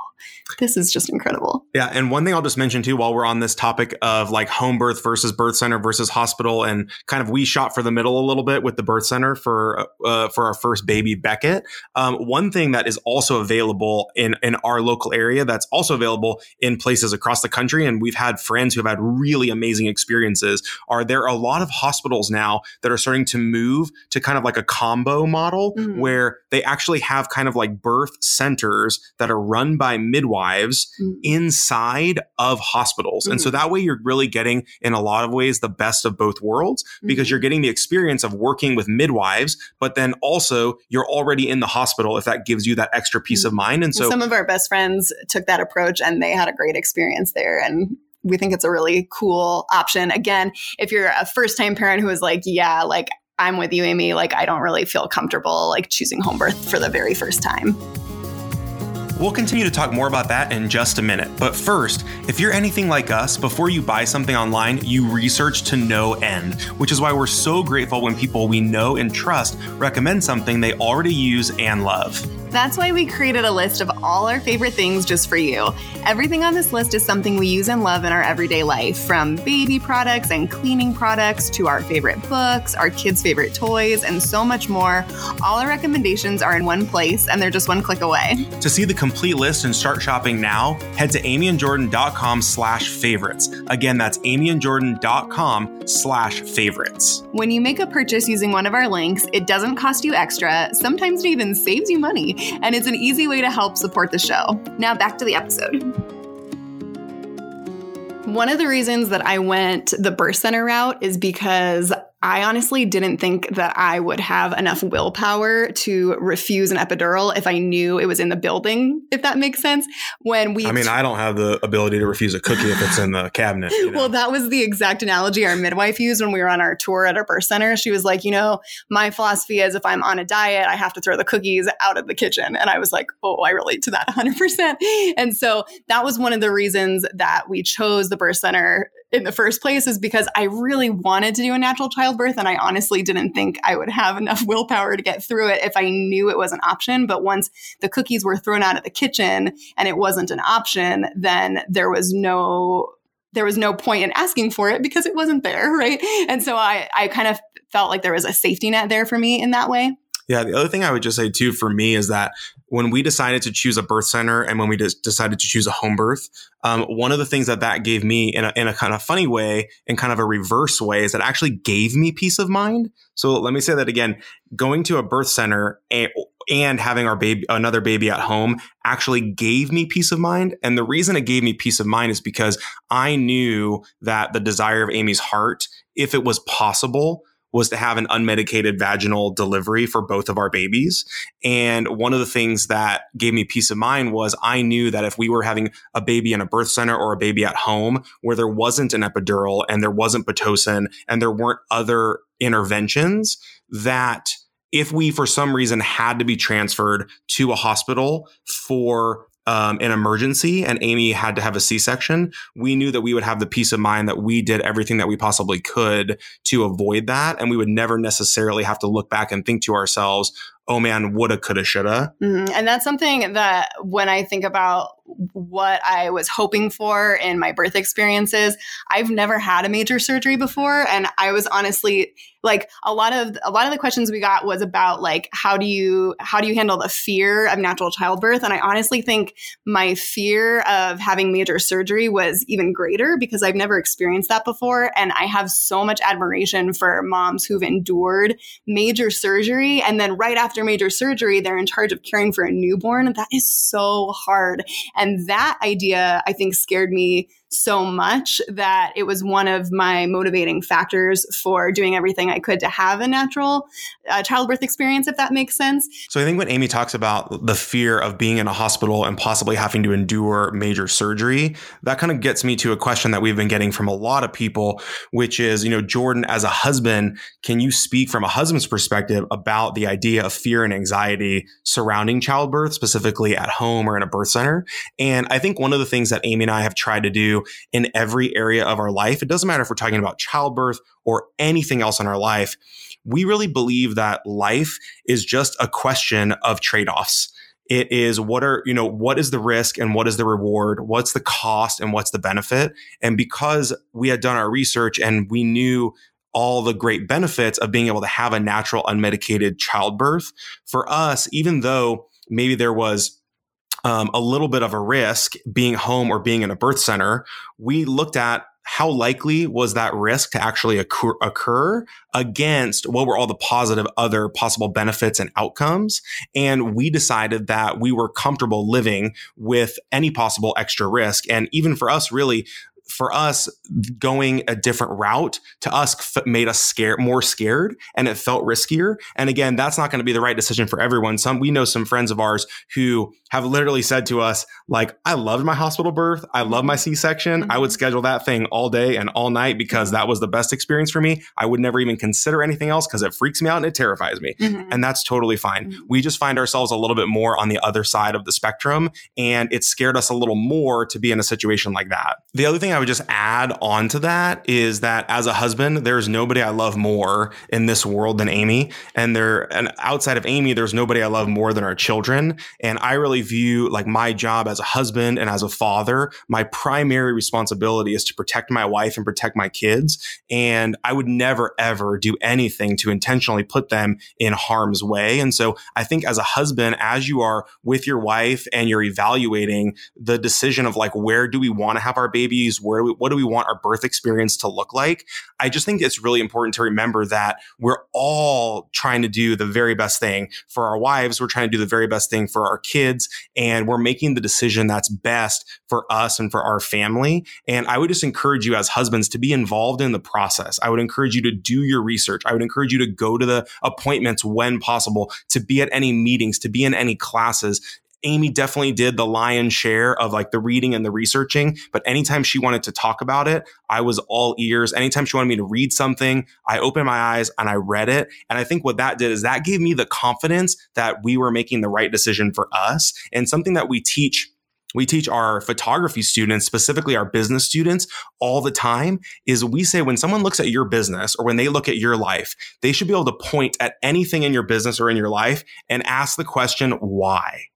this is just incredible.
Yeah. And one thing I'll just mention too, while we're on this topic of like home birth versus birth center versus hospital, and kind of we shot for the middle a little bit with the birth center for uh, for our first baby Beckett. Um, one thing that is also available in in our local area that's also available in places across the country, and we've had friends who have had really amazing experiences. Are there a lot of hospitals now that are starting to move to kind of like a combo model mm-hmm. where they actually have kind of like birth centers that are run by midwives mm-hmm. inside of hospitals. Mm-hmm. And so mm-hmm. that way you're really getting in a lot of ways the best of both worlds because mm-hmm. you're getting the experience of working with midwives, but then also you're already in the hospital if that gives you that extra peace of mm-hmm. mind. And so
some of our best friends took that approach and they had a great experience there. And we think it's a really cool option. Again, if you're a first time parent who is like, yeah, like I'm with you, Amy, like I don't really feel comfortable like choosing home birth for the very first time.
We'll continue to talk more about that in just a minute. But first, if you're anything like us, before you buy something online, you research to no end, which is why we're so grateful when people we know and trust recommend something they already use and love.
That's why we created a list of all our favorite things just for you. Everything on this list is something we use and love in our everyday life, from baby products and cleaning products to our favorite books, our kids' favorite toys, and so much more. All our recommendations are in one place and they're just one click away.
To see the complete list and start shopping now, head to amyandjordan.com slash favorites. Again, that's amyandjordan.com slash favorites.
When you make a purchase using one of our links, it doesn't cost you extra. Sometimes it even saves you money and it's an easy way to help support the show. Now, back to the episode. One of the reasons that I went the birth center route is because I honestly didn't think that I would have enough willpower to refuse an epidural if I knew it was in the building, if that makes sense. When we
I mean, I don't have the ability to refuse a cookie if it's in the cabinet.
You know? Well, that was the exact analogy our midwife used when we were on our tour at our birth center. She was like, you know, my philosophy is if I'm on a diet, I have to throw the cookies out of the kitchen. And I was like, oh, I relate to that 100%. And so that was one of the reasons that we chose the birth center in the first place is because I really wanted to do a natural childbirth and I honestly didn't think I would have enough willpower to get through it if I knew it was an option. But once the cookies were thrown out of the kitchen and it wasn't an option, then there was no there was no point in asking for it because it wasn't there, right? And so I I kind of felt like there was a safety net there for me in that way.
Yeah, the other thing I would just say too for me is that when we decided to choose a birth center and when we decided to choose a home birth, um, one of the things that that gave me in a, in a kind of funny way and kind of a reverse way is that actually gave me peace of mind. So let me say that again: going to a birth center and, and having our baby, another baby at home, actually gave me peace of mind. And the reason it gave me peace of mind is because I knew that the desire of Amy's heart, if it was possible, was to have an unmedicated vaginal delivery for both of our babies. And one of the things that gave me peace of mind was I knew that if we were having a baby in a birth center or a baby at home where there wasn't an epidural and there wasn't Pitocin and there weren't other interventions, that if we for some reason had to be transferred to a hospital for um, an emergency and Amy had to have a C section, we knew that we would have the peace of mind that we did everything that we possibly could to avoid that. And we would never necessarily have to look back and think to ourselves, oh man, woulda, coulda, shoulda.
Mm-hmm. And that's something that when I think about what I was hoping for in my birth experiences. I've never had a major surgery before and I was honestly like a lot of a lot of the questions we got was about like how do you how do you handle the fear of natural childbirth? And I honestly think my fear of having major surgery was even greater because I've never experienced that before. And I have so much admiration for moms who've endured major surgery. And then right after major surgery they're in charge of caring for a newborn. That is so hard and that idea, I think, scared me so much that it was one of my motivating factors for doing everything I could to have a natural uh, childbirth experience, if that makes sense.
So I think when Amy talks about the fear of being in a hospital and possibly having to endure major surgery, that kind of gets me to a question that we've been getting from a lot of people, which is, you know, Jordan, as a husband, can you speak from a husband's perspective about the idea of fear and anxiety surrounding childbirth, specifically at home or in a birth center? And I think one of the things that Amy and I have tried to do in every area of our life. It doesn't matter if we're talking about childbirth or anything else in our life. We really believe that life is just a question of trade offs It is what are, you know, what is the risk and what is the reward? What's the cost and what's the benefit? And because we had done our research and we knew all the great benefits of being able to have a natural unmedicated childbirth for us, even though maybe there was um, a little bit of a risk being home or being in a birth center, we looked at how likely was that risk to actually occur, occur, against what were all the positive other possible benefits and outcomes. And we decided that we were comfortable living with any possible extra risk. And even for us, really, for us, going a different route to us f- made us scared, more scared, and it felt riskier. And again, that's not going to be the right decision for everyone. Some we know some friends of ours who have literally said to us, like, I loved my hospital birth, I love my C-section. Mm-hmm. I would mm-hmm. schedule that thing all day and all night because that was the best experience for me. I would never even consider anything else because it freaks me out and it terrifies me, mm-hmm. and that's totally fine. Mm-hmm. We just find ourselves a little bit more on the other side of the spectrum, and it scared us a little more to be in a situation like that. The other thing I would just add on to that is that as a husband, there's nobody I love more in this world than Amy. And there, and outside of Amy, there's nobody I love more than our children. And I really view like my job as a husband and as a father, my primary responsibility is to protect my wife and protect my kids. And I would never, ever do anything to intentionally put them in harm's way. And so I think as a husband, as you are with your wife and you're evaluating the decision of like, where do we want to have our babies? Where do we, what do we want our birth experience to look like? I just think it's really important to remember that we're all trying to do the very best thing for our wives. We're trying to do the very best thing for our kids and we're making the decision that's best for us and for our family. And I would just encourage you as husbands to be involved in the process. I would encourage you to do your research. I would encourage you to go to the appointments when possible, to be at any meetings, to be in any classes Amy definitely did the lion's share of like the reading and the researching, but anytime she wanted to talk about it, I was all ears. Anytime she wanted me to read something, I opened my eyes and I read it. And I think what that did is that gave me the confidence that we were making the right decision for us and something that we teach we teach our photography students, specifically our business students, all the time is we say when someone looks at your business or when they look at your life, they should be able to point at anything in your business or in your life and ask the question, why?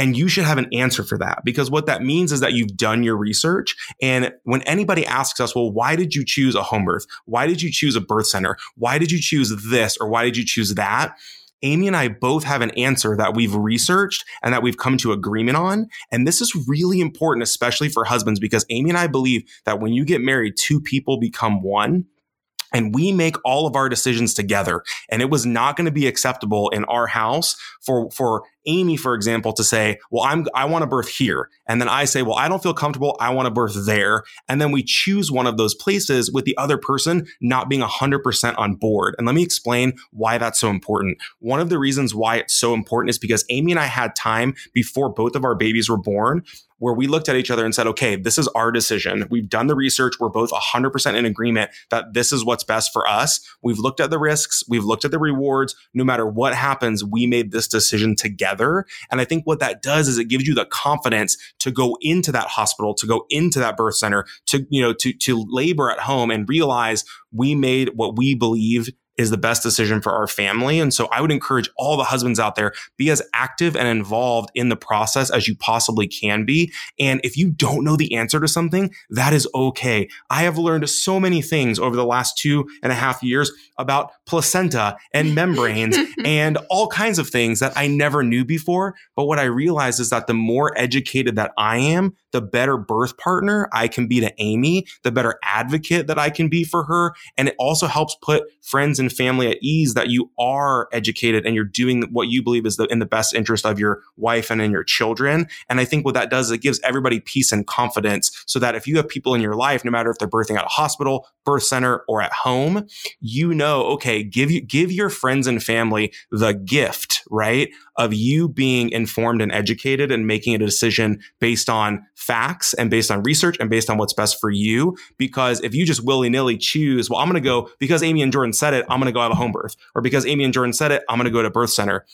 And you should have an answer for that because what that means is that you've done your research. And when anybody asks us, well, why did you choose a home birth? Why did you choose a birth center? Why did you choose this or why did you choose that? Amy and I both have an answer that we've researched and that we've come to agreement on. And this is really important, especially for husbands, because Amy and I believe that when you get married, two people become one and we make all of our decisions together. And it was not going to be acceptable in our house for for Amy for example to say well I'm I want to birth here. And then I say well I don't feel comfortable. I want to birth there. And then we choose one of those places with the other person not being 100% on board. And let me explain why that's so important. One of the reasons why it's so important is because Amy and I had time before both of our babies were born where we looked at each other and said, okay, this is our decision. We've done the research. We're both 100% in agreement that this is what's best for us. We've looked at the risks. We've looked at the rewards. No matter what happens, we made this decision together. And I think what that does is it gives you the confidence to go into that hospital, to go into that birth center, to, you know, to, to labor at home and realize we made what we believe is the best decision for our family. And so I would encourage all the husbands out there, be as active and involved in the process as you possibly can be. And if you don't know the answer to something, that is okay. I have learned so many things over the last two and a half years about placenta and membranes and all kinds of things that I never knew before. But what I realized is that the more educated that I am, the better birth partner I can be to Amy, the better advocate that I can be for her. And it also helps put friends and family at ease that you are educated and you're doing what you believe is the, in the best interest of your wife and in your children. And I think what that does is it gives everybody peace and confidence so that if you have people in your life, no matter if they're birthing at a hospital, birth center, or at home, you know, okay, give you, give your friends and family the gift, right? Of you being informed and educated and making a decision based on facts and based on research and based on what's best for you. Because if you just willy nilly choose, well, I'm going to go because Amy and Jordan said it, I'm going to go have a home birth. Or because Amy and Jordan said it, I'm going to go to birth center.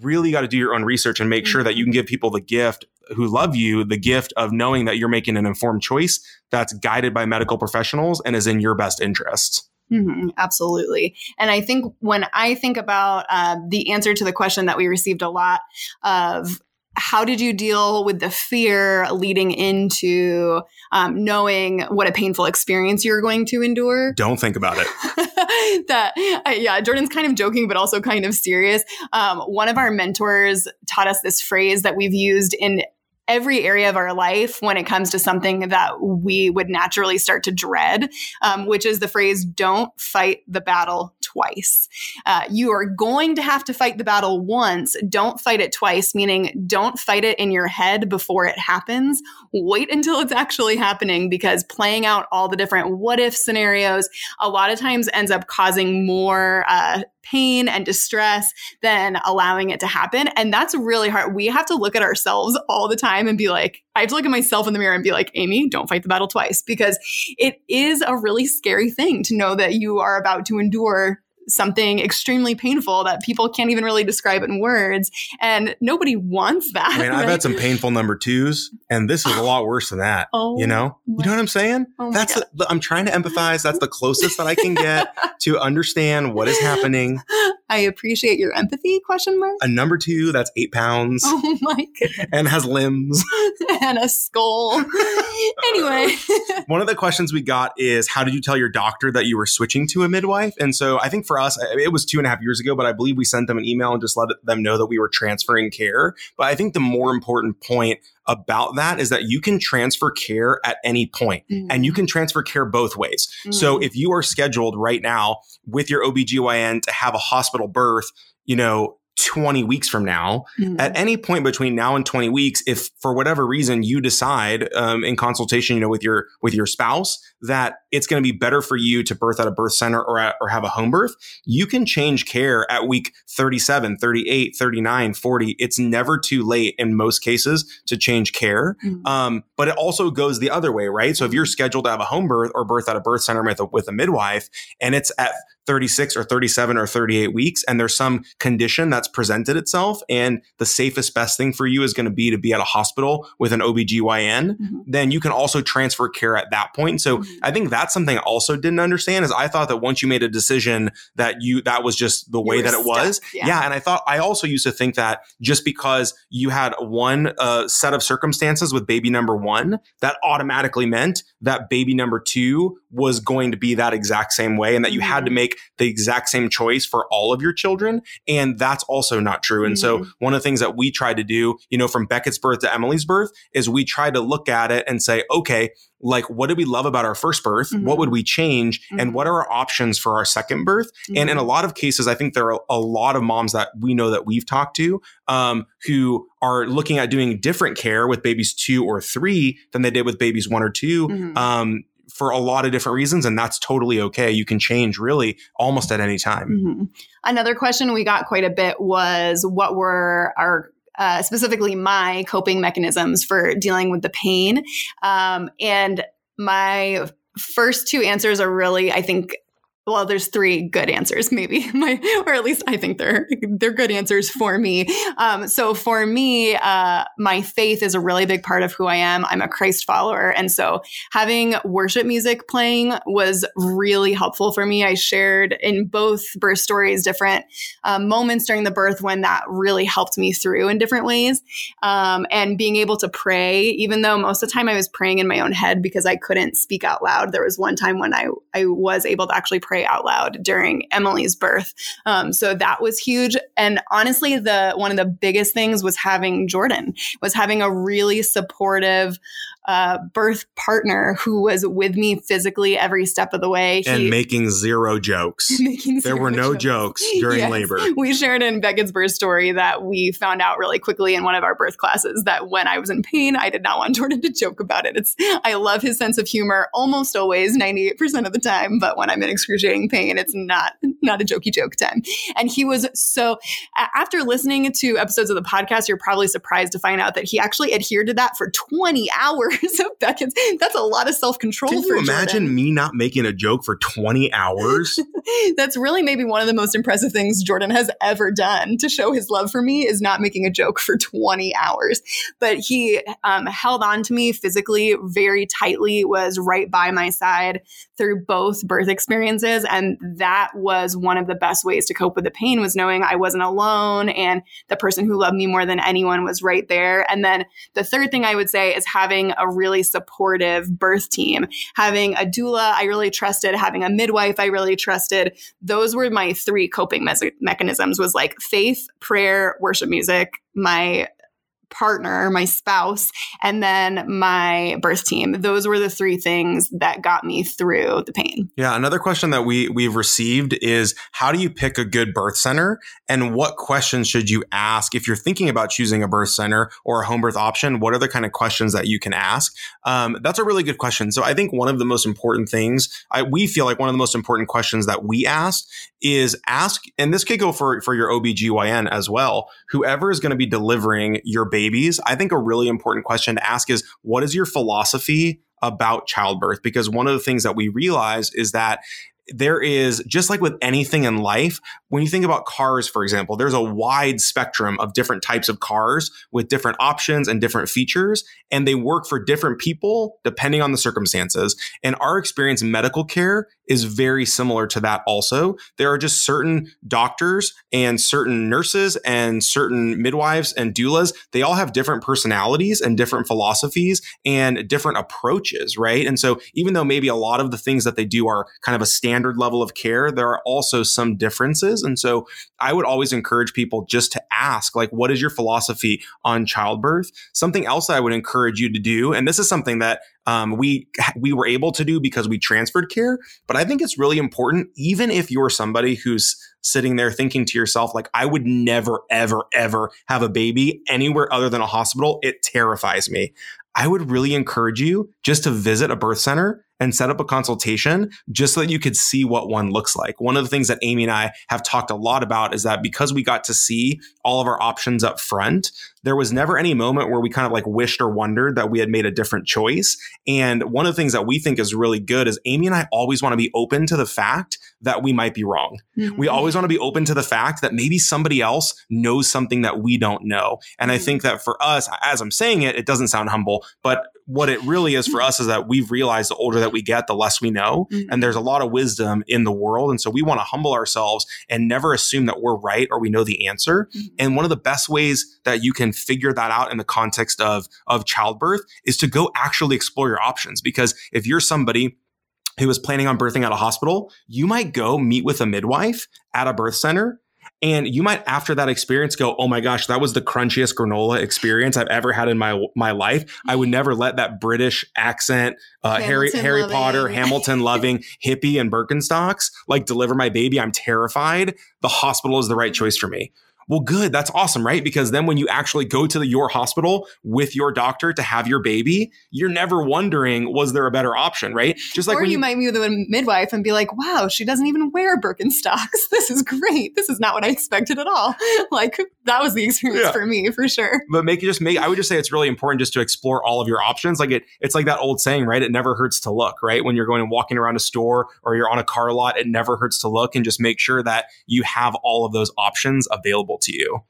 Really got to do your own research and make sure that you can give people the gift who love you the gift of knowing that you're making an informed choice that's guided by medical professionals and is in your best interest.
Mm-hmm, absolutely. And I think when I think about uh, the answer to the question that we received a lot of how did you deal with the fear leading into um, knowing what a painful experience you're going to endure?
Don't think about it.
that, uh, yeah, Jordan's kind of joking, but also kind of serious. Um, one of our mentors taught us this phrase that we've used in every area of our life when it comes to something that we would naturally start to dread, um, which is the phrase, don't fight the battle twice. Uh, you are going to have to fight the battle once. Don't fight it twice, meaning don't fight it in your head before it happens. Wait until it's actually happening because playing out all the different what if scenarios a lot of times ends up causing more uh, pain and distress than allowing it to happen. And that's really hard. We have to look at ourselves all the time and be like, I have to look at myself in the mirror and be like, Amy, don't fight the battle twice because it is a really scary thing to know that you are about to endure something extremely painful that people can't even really describe in words. And nobody wants that.
I mean, right? I've had some painful number twos, and this is a lot worse than that. Oh, you know? You know what I'm saying? Oh That's i I'm trying to empathize. That's the closest that I can get to understand what is happening.
I appreciate your empathy, question mark.
A number two that's eight pounds.
Oh my goodness.
And has limbs.
and a skull. anyway.
One of the questions we got is how did you tell your doctor that you were switching to a midwife? And so I think for us, it was two and a half years ago, but I believe we sent them an email and just let them know that we were transferring care. But I think the more important point about that is that you can transfer care at any point, mm-hmm. and you can transfer care both ways. Mm-hmm. So if you are scheduled right now with your OBGYN to have a hospital birth, you know, 20 weeks from now, mm-hmm. at any point between now and 20 weeks, if for whatever reason you decide um, in consultation, you know, with your with your spouse that it's going to be better for you to birth at a birth center or at, or have a home birth, you can change care at week 37, 38, 39, 40. It's never too late in most cases to change care. Mm-hmm. Um, but it also goes the other way, right? So if you're scheduled to have a home birth or birth at a birth center with a, with a midwife and it's at 36 or 37 or 38 weeks and there's some condition that's presented itself and the safest best thing for you is going to be to be at a hospital with an OBGYN, mm-hmm. then you can also transfer care at that point. So mm-hmm. I think that's something I also didn't understand is I thought that once you made a decision that you that was just the way that it was. Yeah. yeah. And I thought I also used to think that just because you had one uh, set of circumstances with baby number one, that automatically meant that baby number two was going to be that exact same way and that you mm-hmm. had to mm-hmm. Make the exact same choice for all of your children. And that's also not true. And mm-hmm. so one of the things that we try to do, you know, from Beckett's birth to Emily's birth is we try to look at it and say, okay, like what did we love about our first birth mm-hmm. what would we change mm-hmm. and what are our options for our second birth mm-hmm. and in a mm-hmm. lot of cases i think there are a lot of moms that we know that we've talked to um, who are looking at doing different care with babies two or three than they did with babies one or 2 mm-hmm. um, for a lot of different reasons and that's totally okay you can change really almost at any time
mm-hmm. another question we got quite a bit was what were our uh, specifically my coping mechanisms for dealing with the pain. Um, and my first two answers are really, I think, well there's three good answers maybe. My or at least i think they're they're good answers for me. Um, so for me uh, my faith is a really big part of who i am. I'm a christ follower. And so having worship music playing was really helpful for me. I shared in both birth stories different um, moments during the birth when that really helped me through in different ways. Um, and being able to pray even though most of the time i was praying in my own head because i couldn't speak out loud. There was one time when i i was able to actually pray pray out loud during Emily's birth. Um, so that was huge. And honestly, the one of the biggest things was having Jordan, was having a really supportive uh, birth partner who was with me physically every step of the way.
He, and making zero jokes. making zero there were no jokes, jokes during yes. labor.
We shared in Beckett's birth story that we found out really quickly in one of our birth classes that when I was in pain, I did not want Jordan to joke about it. It's I love his sense of humor almost always, 98% of the time, but when I'm in excruciating pain, it's not not a jokey joke time. And he was so after listening to episodes of the podcast, you're probably surprised to find out that he actually adhered to that for 20 hours hours of. That's a lot of self control.
Can you imagine
Jordan.
me not making a joke for 20 hours?
That's really maybe one of the most impressive things Jordan has ever done to show his love for me is not making a joke for 20 hours. But he um, held on to me physically very tightly, was right by my side through both birth experiences. And that was one of the best ways to cope with the pain was knowing I wasn't alone and the person who loved me more than anyone was right there. And then the third thing I would say is having a really supportive birth team, having a doula I really trusted, having a midwife I really trusted. Those were my three coping me- mechanisms was like faith, prayer, worship music, my partner, my spouse, and then my birth team. Those were the three things that got me through the pain.
Yeah, another question that we we've received is how do you pick a good birth center and what questions should you ask if you're thinking about choosing a birth center or a home birth option? What are the kind of questions that you can ask? Um, that's a really good question. So I think one of the most important things I, we feel like one of the most important questions that we asked is ask, and this could go for for your OBGYN as well. Whoever is going to be delivering your babies, I think a really important question to ask is what is your philosophy about childbirth? Because one of the things that we realize is that there is just like with anything in life, when you think about cars, for example, there's a wide spectrum of different types of cars with different options and different features, and they work for different people depending on the circumstances. And our experience in medical care is very similar to that also. There are just certain doctors and certain nurses and certain midwives and doulas. They all have different personalities and different philosophies and different approaches, right? And so even though maybe a lot of the things that they do are kind of a standard level of care, there are also some differences. And so I would always encourage people just to ask, like, what is your philosophy on childbirth? Something else that I would encourage you to do, and this is something that um, we we were able to do because we transferred care. But I think it's really important, even if you're somebody who's sitting there thinking to yourself, like, I would never, ever, ever have a baby anywhere other than a hospital. It terrifies me. I would really encourage you just to visit a birth center and set up a consultation just so that you could see what one looks like. One of the things that Amy and I have talked a lot about is that because we got to see all of our options up front, there was never any moment where we kind of like wished or wondered that we had made a different choice. And one of the things that we think is really good is Amy and I always want to be open to the fact that we might be wrong. Mm-hmm. We always want to be open to the fact that maybe somebody else knows something that we don't know. And mm-hmm. I think that for us, as I'm saying it, it doesn't sound humble, but what it really is for us is that we've realized the older that we get, the less we know. Mm-hmm. And there's a lot of wisdom in the world. And so we want to humble ourselves and never assume that we're right or we know the answer. Mm-hmm. And one of the best ways that you can figure that out in the context of, of childbirth is to go actually explore your options. Because if you're somebody who is planning on birthing at a hospital, you might go meet with a midwife at a birth center and you might, after that experience, go, "Oh my gosh, that was the crunchiest granola experience I've ever had in my my life." I would never let that British accent, uh, Harry Harry loving. Potter, Hamilton loving hippie and Birkenstocks like deliver my baby. I'm terrified. The hospital is the right choice for me. Well, good. That's awesome, right? Because then when you actually go to the, your hospital with your doctor to have your baby, you're never wondering, was there a better option, right?
Just like or you, you, might meet with a midwife and be like, wow, she doesn't even wear Birkenstocks. This is great. This is not what I expected at all. like that was the experience yeah. for me, for sure.
But make it just make, I would just say it's really important just to explore all of your options. Like it, it's like that old saying, right? It never hurts to look, right? When you're going and walking around a store or you're on a car lot, it never hurts to look and just make sure that you have all of those options available to you.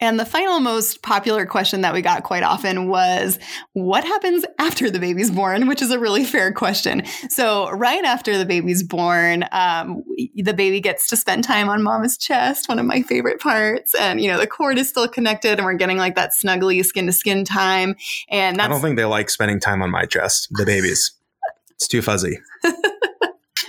And the final most popular question that we got quite often was what happens after the baby's born, which is a really fair question. So, right after the baby's born, um, the baby gets to spend time on mama's chest, one of my favorite parts. And, you know, the cord is still connected and we're getting like that snuggly skin to skin time. And
I don't think they like spending time on my chest, the babies. it's too fuzzy.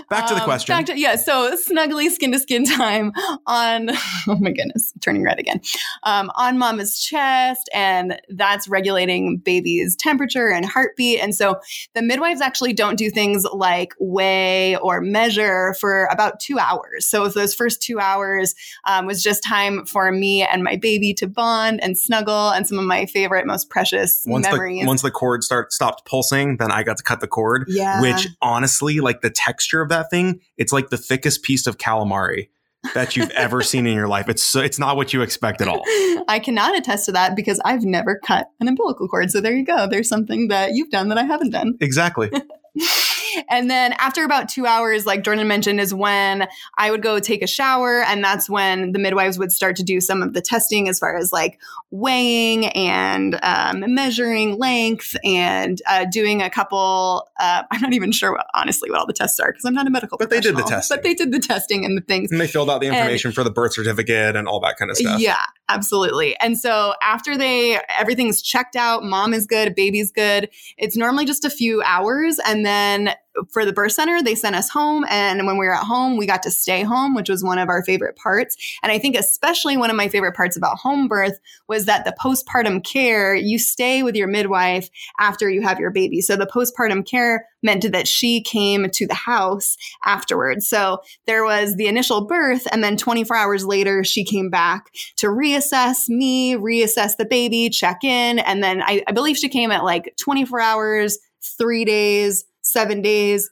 Back to the um, question.
Back to, yeah. So snuggly skin to skin time on, oh my goodness, turning red again, um, on mama's chest. And that's regulating baby's temperature and heartbeat. And so the midwives actually don't do things like weigh or measure for about two hours. So those first two hours um, was just time for me and my baby to bond and snuggle and some of my favorite, most precious
once
memories.
The, once the cord start stopped pulsing, then I got to cut the cord. Yeah. Which honestly, like the texture of that that thing, it's like the thickest piece of calamari. that you've ever seen in your life. It's so, it's not what you expect at all.
I cannot attest to that because I've never cut an umbilical cord. So there you go. There's something that you've done that I haven't done.
Exactly.
and then after about two hours, like Jordan mentioned, is when I would go take a shower. And that's when the midwives would start to do some of the testing as far as like weighing and um, measuring length and uh, doing a couple. Uh, I'm not even sure, what, honestly, what all the tests are because I'm not a medical
But they did the testing.
But they did the testing and the things.
And they filled out the information and, for the birth certificate and all that kind of stuff.
Yeah, absolutely. And so after they, everything's checked out, mom is good, baby's good, it's normally just a few hours. And then for the birth center, they sent us home. And when we were at home, we got to stay home, which was one of our favorite parts. And I think, especially one of my favorite parts about home birth was that the postpartum care, you stay with your midwife after you have your baby. So the postpartum care meant that she came to the house afterwards. So there was the initial birth, and then 24 hours later, she came back to reassess me, reassess the baby, check in. And then I, I believe she came at like 24 hours, three days, seven days,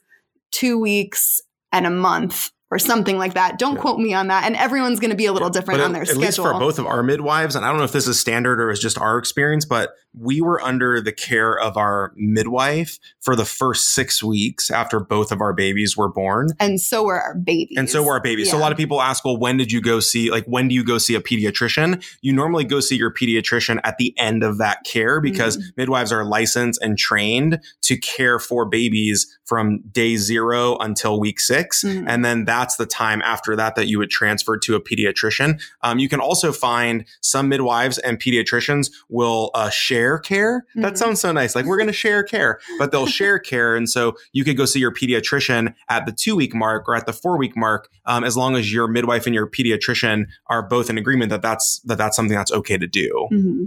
two weeks, and a month or something like that. Don't yeah. quote me on that. And everyone's going to be a little different
but
on their
at
schedule.
At least for both of our midwives, and I don't know if this is standard or is just our experience, but we were under the care of our midwife for the first six weeks after both of our babies were born.
And so were our babies.
And so were our babies. Yeah. So a lot of people ask, well, when did you go see, like, when do you go see a pediatrician? You normally go see your pediatrician at the end of that care because mm-hmm. midwives are licensed and trained to care for babies from day zero until week 6 mm-hmm. And then that's the time after that that you would transfer to a pediatrician. Um, you can also find some midwives and pediatricians will uh, share care. Mm-hmm. That sounds so nice. Like we're going to share care, but they'll share care. And so you could go see your pediatrician at the two week mark or at the four week mark, um, as long as your midwife and your pediatrician are both in agreement that that's, that that's something that's okay to do.
Mm-hmm.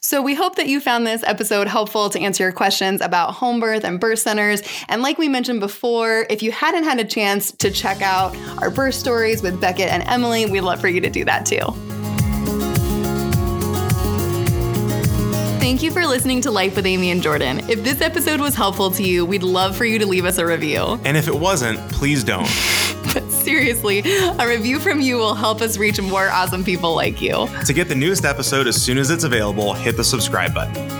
So, we hope that you found this episode helpful to answer your questions about home birth and birth centers. And, like we mentioned before, if you hadn't had a chance to check out our birth stories with Beckett and Emily, we'd love for you to do that too. Thank you for listening to Life with Amy and Jordan. If this episode was helpful to you, we'd love for you to leave us a review.
And if it wasn't, please don't.
but seriously, a review from you will help us reach more awesome people like you.
To get the newest episode as soon as it's available, hit the subscribe button.